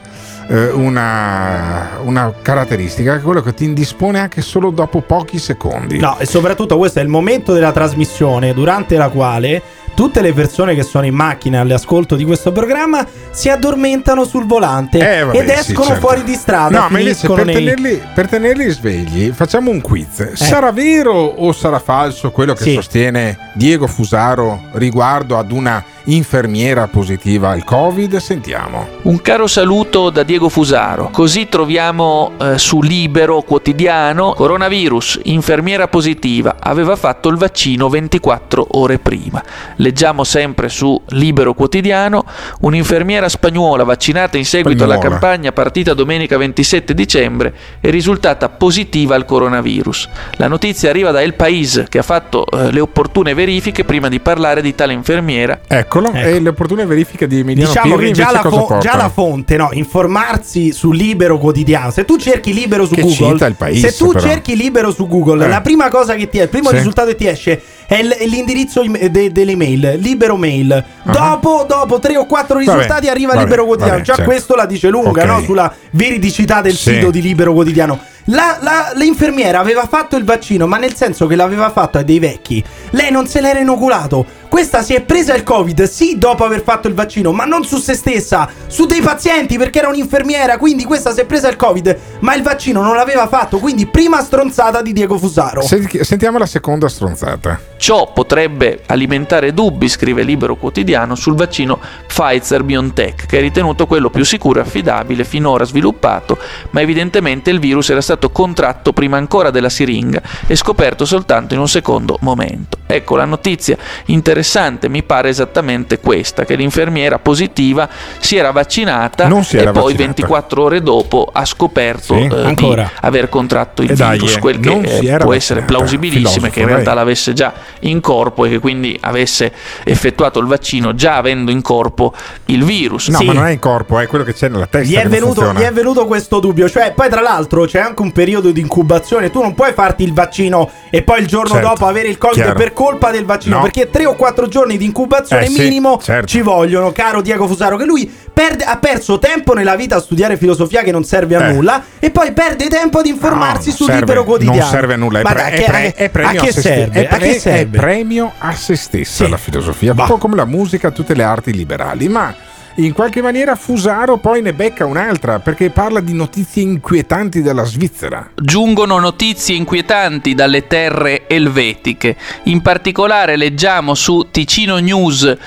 eh, una, una caratteristica che è quello che ti indispone anche solo dopo pochi secondi.
No, e soprattutto questo è il momento della trasmissione durante la quale tutte le persone che sono in macchina all'ascolto di questo programma si addormentano sul volante
Eh, vabbè,
ed
sì,
escono
certo.
fuori di strada.
No, ma invece per,
nei- Eh.
tenerli, per tenerli svegli facciamo un quiz. Sarà vero o sarà falso quello che
Sì.
sostiene Diego Fusaro riguardo ad una infermiera positiva al Covid? Sentiamo.
Un caro saluto da Diego Fusaro. Così troviamo eh, su Libero quotidiano coronavirus, infermiera positiva, aveva fatto il vaccino 24 ore prima. Leggiamo sempre su Libero quotidiano un'infermiera spagnola vaccinata in seguito alla
Spagnola.
campagna partita domenica 27 dicembre è risultata positiva al coronavirus. La notizia arriva da El País che ha fatto eh, le opportune verifiche prima di parlare di tale infermiera.
Eccolo, e le opportune verifiche di Emiliano
Diciamo
Pirri
che già la, fo- già la fonte, no, informarsi su Libero Quotidiano. Se tu cerchi Libero su
Che
Google,
cita il País,
se tu
però.
cerchi Libero su Google,
Eh.
la prima cosa che ti è, il primo
Sì.
risultato che ti esce è l- l'indirizzo im- de- dell'email, Libero Mail. Dopo, dopo tre o quattro
Ah. Vabbè,
risultati arriva
vabbè,
Libero Quotidiano.
vabbè,
già
certo.
questo la dice lunga,
Ok.
no? Sulla veridicità del
Sì.
sito di Libero Quotidiano. La- la- l'infermiera aveva fatto il vaccino, ma nel senso che l'aveva fatto a dei vecchi. Lei non se l'era inoculato. Questa si è presa il Covid, sì, dopo aver fatto il vaccino, ma non su se stessa, su dei pazienti, perché era un'infermiera. Quindi questa si è presa il Covid, ma il vaccino non l'aveva fatto. Quindi, prima stronzata di Diego Fusaro.
Senti- Sentiamo la seconda stronzata.
Ciò potrebbe alimentare dubbi, scrive Libero Quotidiano, sul vaccino Pfizer BioNTech, che è ritenuto quello più sicuro e affidabile finora sviluppato, ma evidentemente il virus era stato contratto prima ancora della siringa e scoperto soltanto in un secondo momento. Ecco, la notizia interessante mi pare esattamente questa, che l'infermiera positiva si era vaccinata
Non si
e
era
poi
vaccinata.
24 ore dopo ha scoperto
Sì,
eh, di aver contratto il
E dai,
virus,
eh,
quel che eh, può essere
vaccinata.
plausibilissimo e che in
Filosofo,
realtà
lei.
l'avesse già in corpo e che quindi avesse effettuato il vaccino già avendo in corpo il virus.
No, ma non è in corpo, è quello che c'è nella testa.
Gli è, venuto, gli è venuto questo dubbio, cioè poi tra l'altro c'è anche un periodo di incubazione, tu non puoi farti il vaccino e poi il giorno
Certo,
dopo avere il covid
chiaro.
per colpa del vaccino,
No.
perché tre o quattro giorni di incubazione
Eh sì,
minimo
certo.
ci vogliono, caro Diego Fusaro, che lui perde- ha perso tempo nella vita a studiare filosofia che non serve a
Eh.
nulla e poi perde tempo ad informarsi
No,
su
serve-
Libero Quotidiano.
Non serve a nulla, è,
Ma
pre-
dai,
è pre- è premio
a che serve?
è
A che
pre-
serve?
è premio a se stessa la filosofia, un po' come la musica, tutte le arti liberali. Ma in qualche maniera Fusaro poi ne becca un'altra perché parla di notizie inquietanti dalla Svizzera.
Giungono notizie inquietanti dalle terre elvetiche. In particolare leggiamo su ticinonews.ch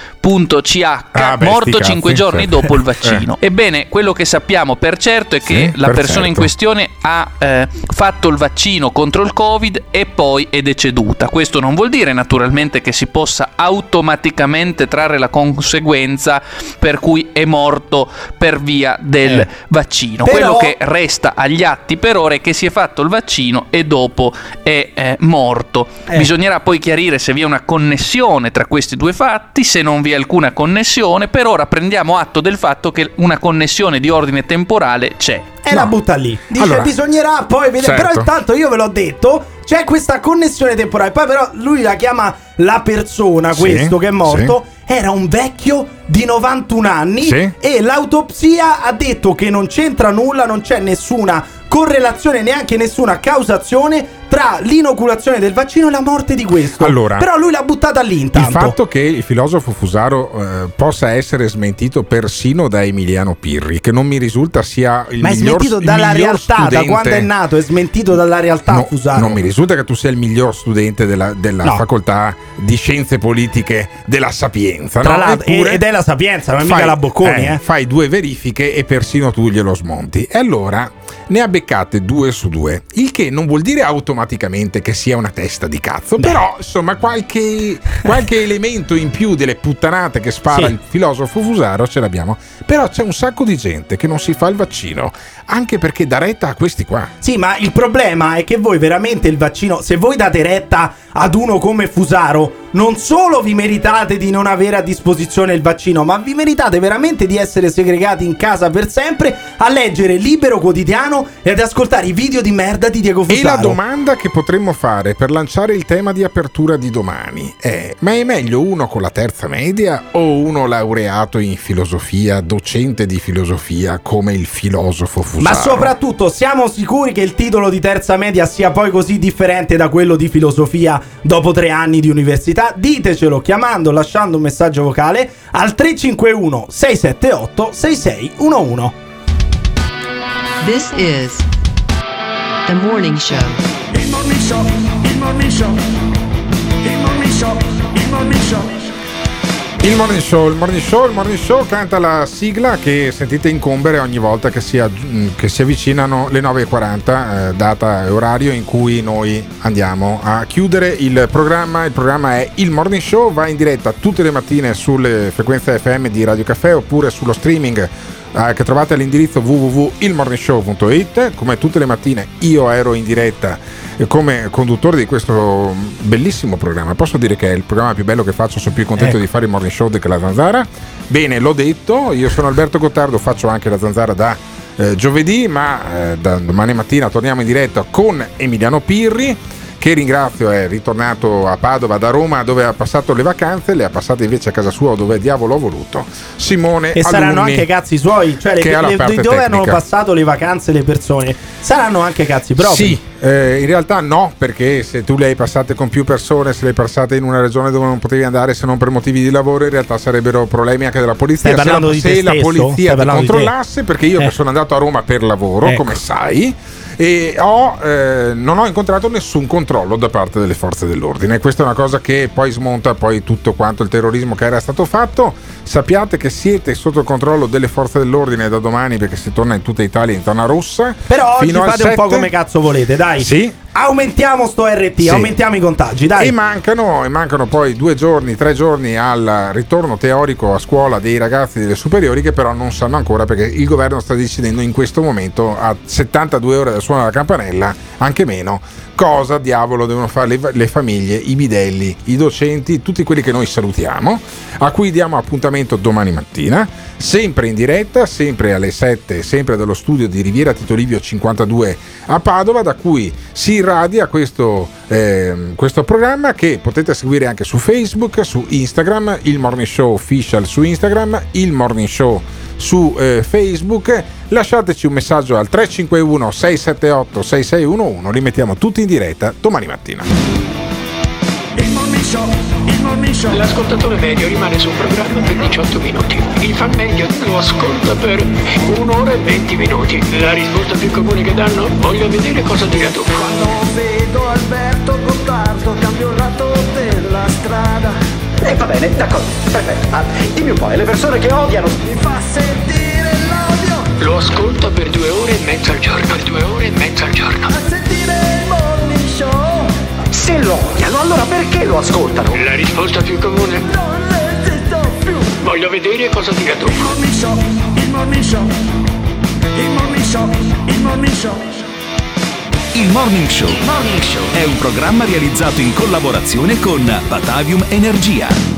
Ah, beh,
morto
sti
5
cazzi,
giorni dopo il (laughs) vaccino. Ebbene, quello che sappiamo per certo è che
Sì,
la
per
persona in
certo.
questione ha eh, fatto il vaccino contro il Covid e poi è deceduta. Questo non vuol dire naturalmente che si possa automaticamente trarre la conseguenza per cui è morto per via del
Eh.
vaccino.
Però-
Quello che resta agli atti per ora è che si è fatto il vaccino e dopo è eh, morto.
Eh.
Bisognerà poi chiarire se vi è una connessione tra questi due fatti, se non vi è alcuna connessione, per ora prendiamo atto del fatto che una connessione di ordine temporale c'è.
E la butta lì. Dice
Allora-
bisognerà poi vedere.
Certo.
Però intanto io ve l'ho detto. C'è questa connessione temporale. Poi però lui la chiama la persona,
Sì,
questo che è morto. Era un vecchio di 91 anni.
Sì.
E l'autopsia ha detto che non c'entra nulla, non c'è nessuna correlazione, neanche nessuna causazione tra l'inoculazione del vaccino e la morte di questo.
Allora-
però lui l'ha buttata lì
Il fatto che il filosofo Fusaro eh, possa essere smentito persino da Emiliano Pirri, che non mi risulta sia il
Ma è
miglior
smentito
il
dalla realtà, da
studente-
quando è nato, è smentito dalla realtà
No,
Fusaro.
non mi risulta che tu sia il miglior studente della, della
No.
facoltà di scienze politiche della Sapienza.
Tra
no?
l'altro,
Eppure
ed è la Sapienza, non è mica
fai-
la Bocconi, eh.
Fai due verifiche e persino tu glielo smonti. E allora ne ha beccate due su due. Il che non vuol dire automaticamente che sia una testa di cazzo, però insomma qualche, qualche elemento in più delle puttanate che spara
Sì.
il filosofo Fusaro ce l'abbiamo. Però c'è un sacco di gente che non si fa il vaccino, anche perché dà retta a questi qua.
Sì, ma il problema è che voi veramente il vaccino, se voi date retta ad uno come Fusaro, non solo vi meritate di non avere a disposizione il vaccino, ma vi meritate veramente di essere segregati in casa per sempre a leggere Libero Quotidiano e ad ascoltare i video di merda di Diego Fusaro.
E la domanda che potremmo fare per lanciare il tema di apertura di domani è: ma è meglio uno con la terza media o uno laureato in filosofia, docente di filosofia come il filosofo Fusaro?
Ma soprattutto siamo sicuri che il titolo di terza media sia poi così differente da quello di filosofia dopo tre anni di università? Ditecelo chiamando, lasciando un messaggio vocale al 351 678 6611.
This is the morning show.
Il morning show, il morning show, il morning show, il morning show.
Il morning show, il morning show, il morning show canta la sigla che sentite incombere ogni volta che si, aggi- che si avvicinano le 9.40, eh, data e orario in cui noi andiamo a chiudere il programma. Il programma è Il Morning Show, va in diretta tutte le mattine sulle frequenze FM di Radio Caffè oppure sullo streaming eh, che trovate all'indirizzo www.ilmorningshow.it. Come tutte le mattine io ero in diretta come conduttore di questo bellissimo programma. Posso dire che è il programma più bello che faccio, sono più contento
Ecco.
di fare il morning show che la zanzara. Bene, l'ho detto, io sono Alberto Gottardo, faccio anche la zanzara da eh, giovedì, ma eh, da domani mattina torniamo in diretta con Emiliano Pirri. Che ringrazio è ritornato a Padova da Roma dove ha passato le vacanze, le ha passate invece a casa sua dove diavolo ha voluto. Simone
E saranno
Alunni,
anche cazzi suoi, cioè le, le- dove hanno
tecnica.
passato le vacanze le persone. Saranno anche cazzi propri.
Sì, eh, in realtà no, perché se tu le hai passate con più persone, se le hai passate in una regione dove non potevi andare se non per motivi di lavoro, in realtà sarebbero problemi anche della polizia.
Stai
Se la,
di
se la
stesso?
Polizia ti controllasse, perché io
Eh.
sono andato a Roma per lavoro,
Ecco.
come sai, e ho, eh, non ho incontrato nessun controllo da parte delle forze dell'ordine. Questa è una cosa che poi smonta poi tutto quanto il terrorismo che era stato fatto. Sappiate che siete sotto il controllo delle forze dell'ordine da domani perché si torna in tutta Italia in zona rossa.
Però oggi
fino
fate un po'
7.
come cazzo volete, dai.
Sì.
Aumentiamo sto RT,
Sì.
aumentiamo i contagi, dai.
E mancano, e mancano poi due giorni, tre giorni al ritorno teorico a scuola dei ragazzi delle superiori che però non sanno ancora perché il governo sta decidendo in questo momento a 72 ore dal suono della campanella, anche meno, cosa diavolo devono fare le, le famiglie, i bidelli, i docenti, tutti quelli che noi salutiamo, a cui diamo appuntamento domani mattina, sempre in diretta, sempre alle 7, sempre dallo studio di Riviera Tito Livio 52 a Padova, da cui si irradia questo, ehm, questo programma che potete seguire anche su Facebook, su Instagram, il Morning Show Official su Instagram, il Morning Show su eh, Facebook. Lasciateci un messaggio al 351 678 6611, li mettiamo tutti in diretta domani mattina.
Il morning
show, il morning show.
L'ascoltatore medio rimane sul programma per 18 minuti. Il fan medio lo ascolta per un'ora e 20 minuti. La risposta più comune che danno? Voglio vedere cosa dirà dopo.
Quando vedo Alberto Gottardo cambio il lato della strada.
E va bene, d'accordo, perfetto. Ah, dimmi un po', e le persone che odiano.
Mi fa sentire l'odio.
Lo ascolta per due ore e mezza al giorno. Per due ore e mezza al giorno.
A sentire il morning show.
Se lo odiano, allora perché lo ascoltano?
La risposta più comune?
Non esisto più.
Voglio vedere cosa dirà dopo.
Il morning show, il morning show. Il morning show, il morning show.
Il Morning Show è un programma realizzato in collaborazione con Batavium Energia.